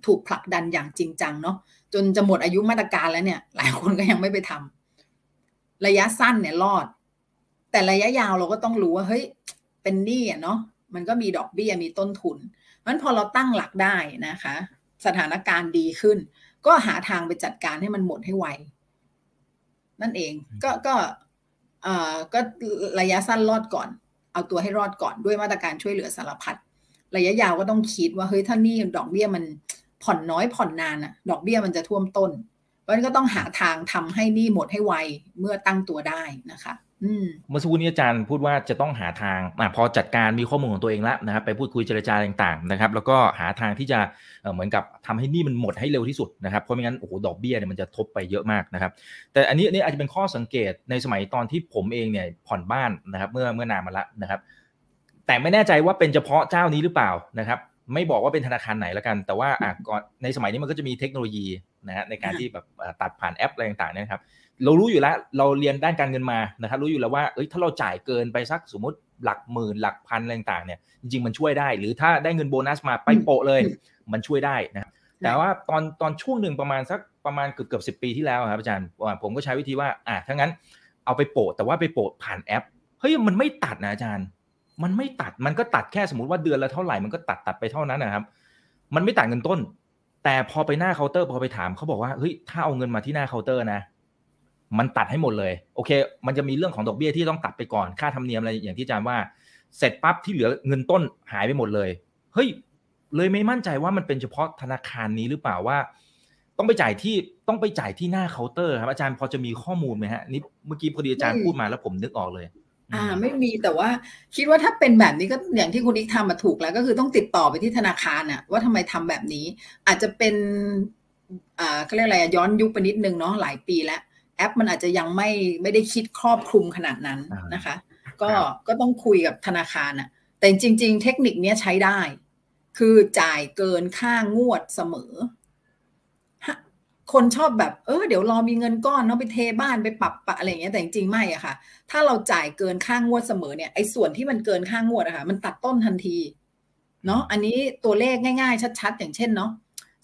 ถูกผลักดันอย่างจริงจังเนาะจนจะหมดอายุมาตรการแล้วเนี่ย หลายคนก็ยังไม่ไปทำระยะสั้นเนี่ยรอด แต่ระยะยาวเราก็ต้องรู้ว่าเฮ้ยเป็นหนี้อะเนาะมันก็มีดอกเบี้ยมีต้นทุนมันพอเราตั้งหลักได้นะคะ สถานการณ์ดีขึ้น ก็หาทางไปจัดการให้มันหมดให้ไว นั่นเอง ก็ก็เอ่อก็ระยะสั้นรอดก่อน เอาตัวให้รอดก่อนด้วยมาตรการช่วยเหลือสารพัดระยะยาวก็ต้องคิดว่าเฮ้ยถ้านี่ดอกเบี้ยมันผ่อนน้อยผ่อนนานอะดอกเบี้ยมันจะท่วมต้นเพราะฉะนั้นก็ต้องหาทางทำให้นี่หมดให้ไวเมื่อตั้งตัวได้นะคะ เมื่อสักครู่นี้อาจารย์พูดว่าจะต้องหาทางอพอจัดการมีข้อมูลของตัวเองแล้วนะครับไปพูดคุยเจรจาต่างๆนะครับ แล้วก็หาทางที่จะเหมือนกับทำให้นี่มันหมดให้เร็วที่สุดนะครับเพราะไม่งั้นโอ้โหดอกเบี้ยเนี่ยมันจะทบไปเยอะมากนะครับ แต่อันนี้นี่อาจจะเป็นข้อสังเกตในสมัยตอนที่ผมเองเนี่ยผ่อนบ้านนะครับเมื่อเมื่อนานมาแล้วนะครับ แต่ไม่แน่ใจว่าเป็นเฉพาะเจ้านี้หรือเปล่านะครับไม่บอกว่าเป็นธนาคารไหนแล้วกัน แต่ว่าอะก่อนในสมัยนี้มันก็จะมีเทคโนโลยีนะฮะในการที่แบบตัดผ่านแอปอะไรต่างๆเนี่ยครับ เรารู้อยู่แล้ว เราเรียนด้านการเงินมานะครับ รู้อยู่แล้วว่าเอ้ยถ้าเราจ่ายเกินไปสักสมมติหลักหมื่นหลักพันอะไรต่างๆเนี่ยจริงๆมันช่วยได้ หรือถ้าได้เงินโบนัสมาไปโปะเลย มันช่วยได้นะแต่ว่าตอนตอนช่วงหนึ่งประมาณสักประมาณเกือบเกือบสิบปีที่แล้วครับอาจารย์ผมก็ใช้วิธีว่าอะถ้างั้นเอาไปโปะแต่ว่าไปโปะผ่านแอปเฮ้ยมันไม่ตัดนะอาจารย์ มันไม่ตัดมันก็ตัดแค่สมมติว่าเดือนละเท่าไหร่มันก็ตัดตัดไปเท่านั้นนะครับ มันไม่ตัดเงินต้น แต่พอไปหน้าเคาน์เตอร์พอไปถามเขาบอกว่าเฮ้ยถ้าเอาเงินมาที่หน้าเคาน์เตอร์นะ มันตัดให้หมดเลย โอเค มันจะมีเรื่องของดอกเบี้ยที่ต้องตัดไปก่อนค่าธรรมเนียมอะไรอย่างที่อาจารย์ว่า เสร็จปั๊บที่เหลือเงินต้นหายไปหมดเลย เฮ้ย เลยไม่มั่นใจว่ามันเป็นเฉพาะธนาคารนี้หรือเปล่าว่า ต้องไปจ่ายที่ต้องไปจ่ายที่หน้าเคาน์เตอร์ครับอาจารย์พอจะมีข้อมูลไหมฮะนี่เมื่อกี้พอดีอาจารย์พูดมาแล้วผมนึกออกเลยอ่าไม่มีแต่ว่าคิดว่าถ้าเป็นแบบนี้ก็อย่างที่คุณนิกทำมาถูกแล้ว ก็คือต้องติดต่อไปที่ธนาคารน่ะว่าทำไมทำแบบนี้ อาจจะเป็นอ่าเขาเรียกอะไรย้อนยุคไปนิดนึงเนาะหลายปีแล้ว แอปมันอาจจะยังไม่ไม่ได้คิดครอบคลุมขนาดนั้นนะคะ ก็ก็ต้องคุยกับธนาคารน่ะแต่จริง ๆ เทคนิคนี้ใช้ได้ คือจ่ายเกินค่างวดเสมอ คนชอบแบบเออเดี๋ยวรอมีเงินก้อนเนาะไปเทบ้านไปปรับปะอะไรอย่างเงี้ยแต่จริงๆไม่อะค่ะ ถ้าเราจ่ายเกินค่างวดเสมอเนี่ยไอ้ส่วนที่มันเกินค่างวดอะค่ะ มันตัดต้นทันทีเนาะอันนี้ตัวเลขง่ายๆ ชัด ๆ อย่างเช่นเนาะ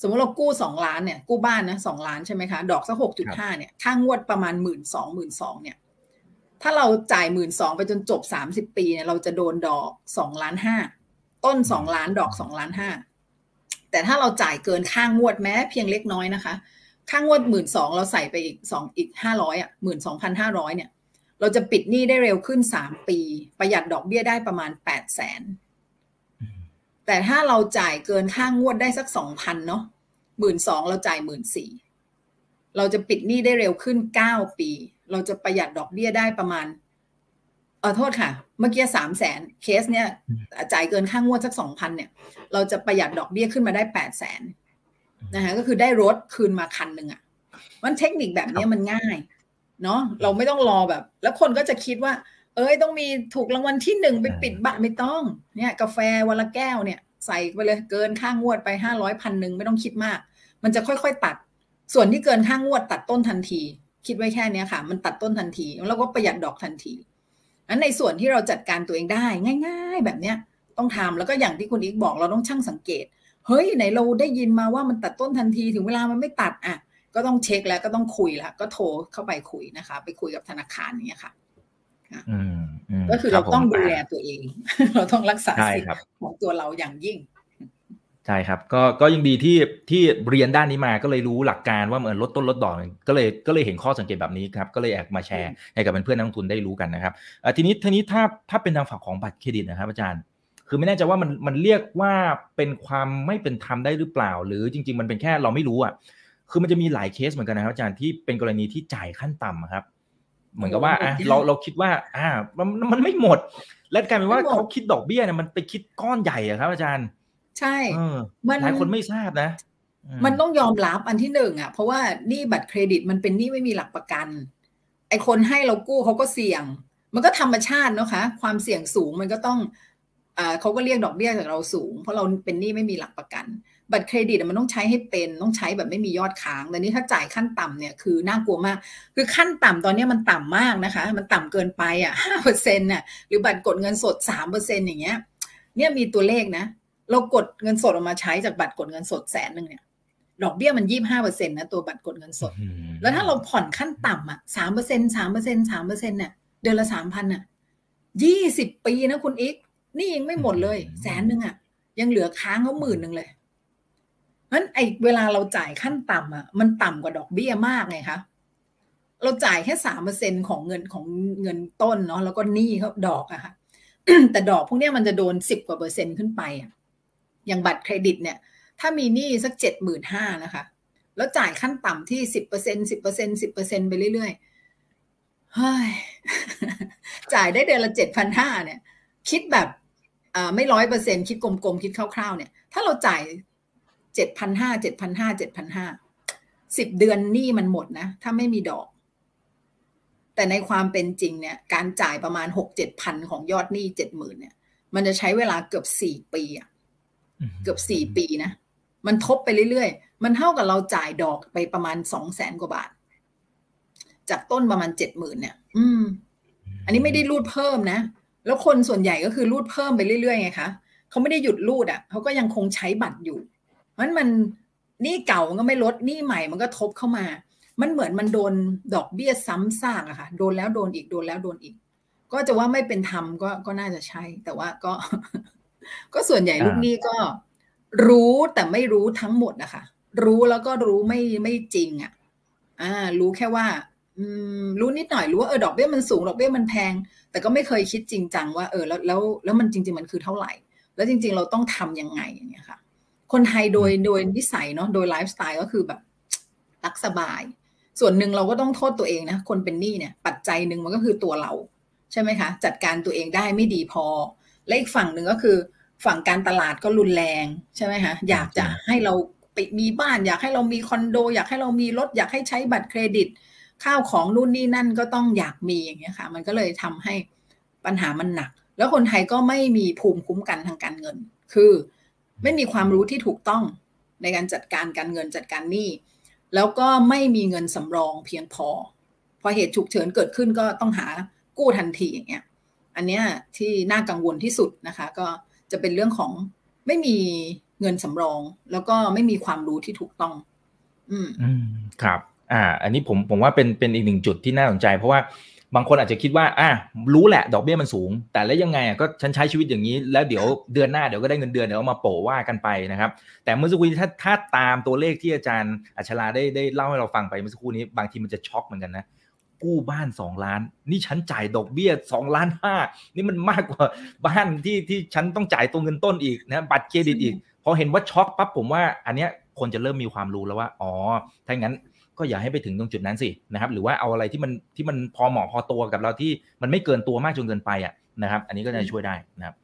สมมติเรากู้สองล้านเนี่ยกู้บ้านนะสองล้านใช่ไหมคะ ดอกสักหกจุดห้าเนี่ยค่างวดประมาณหมื่นสองหมื่นสองเนี่ย ถ้าเราจ่ายหมื่นสองไปจนจบสามสิบปีเนี่ยเราจะโดนดอกสองล้านห้าต้นสองล้านดอกสองล้านห้าแต่ถ้าเราจ่ายเกินค่างวดแม้ เพียงเล็กน้อยนะคะ ค่างวดหมื่นสองเราใส่ไปอีกสองอีกห้าร้อยอะหมื่นสองพันห้าร้อยเนี่ย เราจะปิดหนี้ได้เร็วขึ้นสามปี ประหยัดดอกเบี้ยได้ประมาณแปดแสน แต่ถ้าเราจ่ายเกินค่างวดได้สักสองพันเนาะหมื่นสองเราจ่ายหมื่นสี่เราจะปิดหนี้ได้เร็วขึ้นเก้าปี เราจะประหยัดดอกเบี้ยได้ประมาณเออโทษค่ะ เมื่อกี้สามแสนเคสเนี่ยจ่ายเกินค่างวดสักสองพันเนี่ย เราจะประหยัดดอกเบี้ยขึ้นมาได้แปดแสนนะคะก็คือได้รถคืนมาคันหนึ่งอะ่ะมันเทคนิคแบบนี้มันง่ายเนาะเราไม่ต้องรอแบบ แล้วคนก็จะคิดว่า เอ้ยต้องมีถูกรางวัลที่หนึ่งไปปิดบัตรไม่ต้อง เนี่ย กาแฟวันละแก้วเนี่ย ใส่ไปเลยเกินค่างวดไปห้าร้อยพันหนึ่งไม่ต้องคิดมาก มันจะค่อยๆตัด ส่วนที่เกินค่างวดตัดต้นทันที คิดไว้แค่นี้ค่ะ มันตัดต้นทันที แล้วก็ประหยัดดอกทันทีนั้นในส่วนที่เราจัดการตัวเองได้ง่าย ๆ แบบเนี้ยต้องทำแล้วก็อย่างที่คุณอีกบอกเราต้องช่างสังเกต เฮ้ยไหนเราได้ยินมาว่ามันตัดต้นทันทีถึงเวลามันไม่ตัดอะก็ต้องเช็คแล้วก็ต้องคุยแล้วก็โทรเข้าไปคุยนะคะ ไปคุยกับธนาคารอย่างเงี้ยค่ะ ก็คือเราต้องดูแลตัวเอง เราต้องรักษาสิทธิ์ของตัวเราอย่างยิ่งใช่ครับก็ก็ยังดีที่ที่เรียนด้านนี้มาก็เลยรู้หลักการว่าเหมือนลดต้นลดดอกก็เลยก็เลยเห็นข้อสังเกตแบบนี้ครับก็เลยแอบมาแชร์ให้กับเพื่อนนักลงทุนได้รู้กันนะครับทีนี้ทีนี้ถ้าถ้าเป็นทางฝั่งของบัตรเครดิตนะครับอาจารย์ คือไม่แน่ใจว่ามันมันเรียกว่าเป็นความไม่เป็นธรรมได้หรือเปล่า หรือจริง ๆ มันเป็นแค่เราไม่รู้อะคือมันจะมีหลายเคสเหมือนกันนะครับอาจารย์ที่เป็นกรณีที่จ่ายขั้นต่ำครับ เหมือนกับว่าอะเราเราคิดว่า อ่า มันมันไม่หมด และกลายเป็นว่าเขาคิดดอกเบี้ยเนี่ยมันไปคิดก้อนใหญ่อะครับ อาจารย์ ใช่หลายคนไม่ทราบนะ มันต้องยอมรับอันที่หนึ่งอะ เพราะว่านี่บัตรเครดิตมันเป็นนี่ไม่มีหลักประกัน ไอคนให้เรากู้เขาก็เสี่ยง มันก็ธรรมชาตินะคะ ความเสี่ยงสูงมันก็ต้องอ่าเขาก็เรียกดอกเบี้ยจากเราสูง เพราะเราเป็นนี่ไม่มีหลักประกัน บัตรเครดิตมันต้องใช้ให้เป็นต้องใช้แบบไม่มียอดค้างแต่นี้ถ้าจ่ายขั้นต่ำเนี่ยคือน่ากลัวมาก คือขั้นต่ำตอนนี้มันต่ำมากนะคะ มันต่ำเกินไปอะห้าเปอร์เซ็นต์น่ะหรือบัตรกดเงินสดสามเปอร์เซ็นต์อย่างเงี้ยเนี่ยมีตัวเลขนะ เรากดเงินสดออกมาใช้จากบัตรกดเงินสดแสนหนึ่งเนี่ยดอกเบี้ยมันยี่บห้าเปอร์เซ็นต์นะตัวบัตรกดเงินสด แล้วถ้าเราผ่อนขั้นต่ำอะสามเปอร์เซ็นสามเปอร์เซ็นสามเปอร์เซ็นต์เนี่ยเดือนละสามพันอะยี่สิบปีนะคุณอีกนี่ยังไม่หมดเลย แสนหนึ่งอะยังเหลือค้างเขาหมื่นหนึ่งเลย นั้นไอเวลาเราจ่ายขั้นต่ำอะมันต่ำกว่าดอกเบี้ยมากไงคะเราจ่ายแค่สามเปอร์เซ็นของเงินของเงินต้นเนาะแล้วก็หนี้เขาดอกอะค่ะแต่ดอกพวกนี้มันจะโดนสิบกว่าเปอร์เซ็นต์ขึ้นไปอะอย่างบัตรเครดิตเนี่ย ถ้ามีหนี้สักเจ็ดหมื่นห้านะคะ แล้วจ่ายขั้นต่ำที่สิบเปอร์เซ็นสิบเปอร์เซ็นสิบเปอร์เซ็นไปเรื่อยๆเฮ้ยจ่ายได้เดือนละเจ็ดพันห้าเนี่ย คิดแบบไม่ร้อยเปอร์เซ็นคิดกลมๆคิดคร่าวๆเนี่ย ถ้าเราจ่าย เจ็ดพันห้าเจ็ดพันห้าเจ็ดพันห้าสิบเดือนหนี้มันหมดนะ ถ้าไม่มีดอก แต่ในความเป็นจริงเนี่ย การจ่ายประมาณหกเจ็ดพันของยอดหนี้เจ็ดหมื่นเนี่ย มันจะใช้เวลาเกือบสี่ปีอะเกือบสี่ปีนะ มันทบไปเรื่อยๆ มันเท่ากับเราจ่ายดอกไปประมาณสองแสนกว่าบาท จากต้นประมาณเจ็ดหมื่นเนี่ย อืม อันนี้ไม่ได้รูดเพิ่มนะ แล้วคนส่วนใหญ่ก็คือรูดเพิ่มไปเรื่อยๆไงคะเขาไม่ได้หยุดรูดอะ่ะเขาก็ยังคงใช้บัตรอยู่ เพราะมันนี่เก่ามันก็ไม่ลดนี่ใหม่มันก็ทบเข้ามา มันเหมือนมันโดนดอกเบี้ยซ้ำซากอะค่ะ โดนแล้วโดนอีกโดนแล้วโดนอีก ก็จะว่าไม่เป็นธรรมก็ก็น่าจะใช่ แต่ว่าก็ ก็ส่วนใหญ่ลูกหนี้ก็ รู้แต่ไม่รู้ทั้งหมดนะคะรู้แล้วก็รู้ไม่ไม่จริงอะ่ะอ่า รู้แค่ว่า อืม รู้นิดหน่อยรู้ว่าเออดอกเบี้ยมันสูงดอกเบี้ยมันแพง แต่ก็ไม่เคยคิดจริงจังว่าเออแล้วแล้วแล้วมันจริง ๆ มันคือเท่าไหร่ แล้วจริง ๆ เราต้องทํำยังไงอย่างเงี้ยค่ะ คนไทยโดยโดยนิสัยเนาะโดยไลฟ์สไตล์ก็คือแบบรักสบาย ส่วนหนึ่งเราก็ต้องโทษตัวเองนะคนเป็นหนี้เนี่ยปัจจัยหนึ่งมันก็คือตัวเรา ใช่ไหมคะ จัดการตัวเองได้ไม่ดีพอ และอีกฝั่งหนึ่งก็คือ ฝั่งการตลาดก็รุนแรงใช่ไหมคะอยากจะให้เราไปมีบ้าน อยากให้เรามีคอนโด อยากให้เรามีรถ อยากให้ใช้บัตรเครดิต ข้าวของนู่นนี่นั่นก็ต้องอยากมีอย่างเงี้ยค่ะ มันก็เลยทำให้ปัญหามันหนัก แล้วคนไทยก็ไม่มีภูมิคุ้มกันทางการเงิน คือ ไม่มีความรู้ที่ถูกต้องในการจัดการการเงินจัดการหนี้แล้วก็ไม่มีเงินสำรองเพียงพอ พอเหตุฉุกเฉินเกิดขึ้นก็ต้องหากู้ทันทีอย่างเงี้ยอันเนี้ยที่น่ากังวลที่สุดนะคะ ก็จะเป็นเรื่องของไม่มีเงินสำรอง แล้วก็ไม่มีความรู้ที่ถูกต้อง อืมครับ อ่า อันนี้ผมผมว่าเป็นเป็นอีกหนึ่งจุดที่น่าสนใจ เพราะว่า บางคนอาจจะคิดว่าอะรู้แหละดอกเบี้ยมันสูง แต่แล้วยังไงอะก็ฉันใช้ชีวิตอย่างนี้แล้วเดี๋ยวเดือนหน้าเดี๋ยวก็ได้เงินเดือนเดี๋ยวมาโปะว่ากันไปนะครับ แต่เมื่อสักครู่ถ้าถ้าตามตัวเลขที่อาจารย์อัชราได้ได้เล่าให้เราฟังไปเมื่อสักครู่นี้บางทีมันจะช็อกเหมือนกันนะกู้บ้านสองล้าน นี่ฉันจ่ายดอกเบี้ยสองล้านห้านี่มันมากกว่าบ้านที่ที่ฉันต้องจ่ายตัวเงินต้นอีกนะบัตรเครดิตอีกพอเห็นว่าช็อกปั๊บผมว่า อันเนี้ยคนจะเริ่มมีความรู้แล้วว่า อ๋อ ถ้างั้น ก็อย่าให้ไปถึงตรงจุดนั้นสินะครับ หรือว่าเอาอะไรที่มันที่มันพอเหมาะพอตัวกับเราที่มันไม่เกินตัวมากจนเกินไปอะนะครับ อันนี้ก็จะช่วยได้นะครับ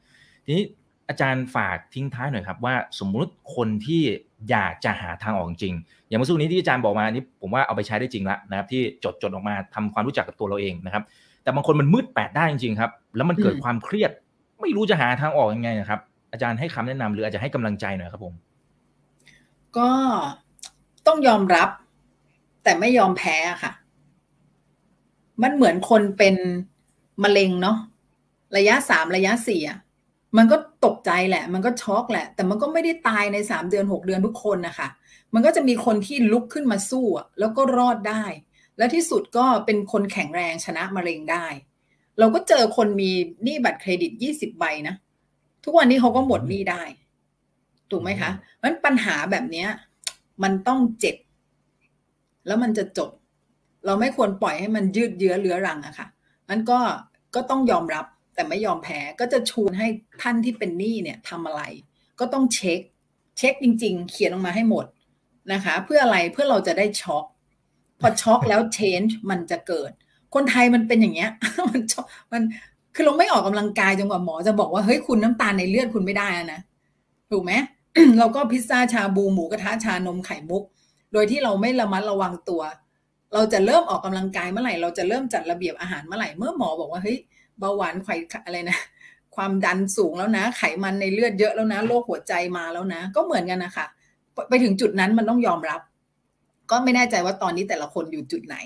ทีนี้อาจารย์ฝากทิ้งท้ายหน่อยครับว่าสมมุติคนที่อยากจะหาทางออกจริง อย่างเมื่อสักครู่นี้ที่อาจารย์บอกมานี้ผมว่าเอาไปใช้ได้จริงแล้วนะครับ ที่จดจดออกมาทำความรู้จักกับตัวเราเองนะครับ แต่บางคนมันมืดแปดได้จริงๆครับ แล้วมันเกิดความเครียด ไม่รู้จะหาทางออกยังไงนะครับ อาจารย์ให้คำแนะนำหรืออาจจะให้กำลังใจหน่อยครับผม ก็ต้องยอมรับ แต่ไม่ยอมแพ้ค่ะ มันเหมือนคนเป็นมะเร็งเนาะระยะสามระยะสี่อะมันก็ตกใจแหละ มันก็ช็อกแหละ แต่มันก็ไม่ได้ตายในสามเดือนหกเดือนทุกคนนะคะ มันก็จะมีคนที่ลุกขึ้นมาสู้แล้วก็รอดได้ และที่สุดก็เป็นคนแข็งแรงชนะมะเร็งได้ เราก็เจอคนมีหนี้บัตรเครดิตยี่สิบใบนะ ทุกวันนี้เขาก็หมดหนี้ได้ ถูกไหมคะเพราะปัญหาแบบเนี้ยมันต้องเจ็บ แล้วมันจะจบ เราไม่ควรปล่อยให้มันยืดเยื้อเรื้อรังอะค่ะนั้นก็ก็ต้องยอมรับแต่ไม่ยอมแพ้ก็จะชวนให้ท่านที่เป็นหนี้เนี่ยทำอะไร ก็ต้องเช็ค เช็คจริง ๆ เขียนออกมาให้หมดนะคะ เพื่ออะไรเพื่อเราจะได้ช็อกพอช็อกแล้ว change มันจะเกิด คนไทยมันเป็นอย่างเงี้ยมันมันคือเราไม่ออกกำลังกายจนกว่าหมอจะบอกว่าเฮ้ยคุณน้ำตาลในเลือดคุณไม่ได้นะถูกไหมเราก็พิซซ่าชาบูหมูกระทะชานมไข่มุก โดยที่เราไม่ระมัดระวังตัว เราจะเริ่มออกกำลังกายเมื่อไหร่ เราจะเริ่มจัดระเบียบอาหารเมื่อไหร่ เมื่อหมอบอกว่าเฮ้ยเบาหวานไขอะไรนะ ความดันสูงแล้วนะ ไขมันในเลือดเยอะแล้วนะ โรคหัวใจมาแล้วนะ ก็เหมือนกันนะคะ ไปถึงจุดนั้นมันต้องยอมรับ ก็ไม่แน่ใจว่าตอนนี้แต่ละคนอยู่จุดไหน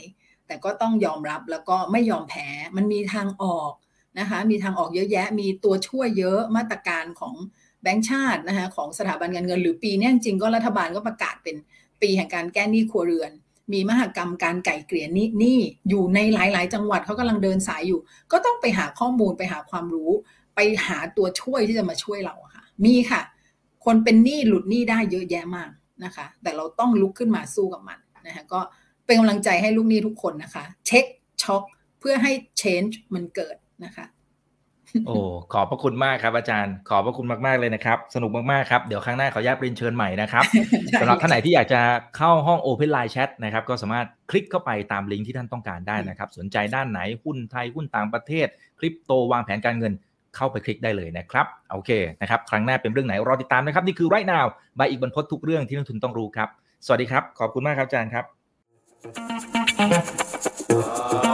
แต่ก็ต้องยอมรับแล้วก็ไม่ยอมแพ้ มันมีทางออกนะคะ มีทางออกเยอะแยะ มีตัวช่วยเยอะ มาตรการของแบงก์ชาตินะคะของสถาบันการเงิน หรือปีนี้จริงก็รัฐบาลก็ประกาศเป็น ปีแห่งการแก้หนี้ครัวเรือน มีมหกรรมการไก่เกลี่ยหนี้อยู่ในหลาย ๆ จังหวัดเขากำลังเดินสายอยู่ ก็ต้องไปหาข้อมูลไปหาความรู้ ไปหาตัวช่วยที่จะมาช่วยเราค่ะ มีค่ะ คนเป็นหนี้หลุดหนี้ได้เยอะแยะมากนะคะ แต่เราต้องลุกขึ้นมาสู้กับมันนะคะก็เป็นกำลังใจให้ลูกหนี้ทุกคนนะคะ เช็คช็อคเพื่อให้ change มันเกิดนะคะ โอ้ขอบพระคุณมากครับอาจารย์ ขอบพระคุณมากๆเลยนะครับ สนุกมากๆครับ เดี๋ยวครั้งหน้าขออนุญาตเรียนเชิญใหม่นะครับสำหรับท่านไหนที่อยากจะเข้าห้อง Open Line Chat นะครับ ก็สามารถคลิกเข้าไปตามลิงก์ที่ท่านต้องการได้นะครับ สนใจด้านไหนหุ้นไทยหุ้นต่างประเทศ คริปโตวางแผนการเงินเข้าไปคลิกได้เลยนะครับโอเคนะครับครั้งหน้าเป็นเรื่องไหนรอติดตามนะครับนี่คือไรนาวใบอีกบรรพททุกเรื่องที่นักทุนต้องรู้ครับ สวัสดีครับ ขอบคุณมากครับอาจารย์ครับ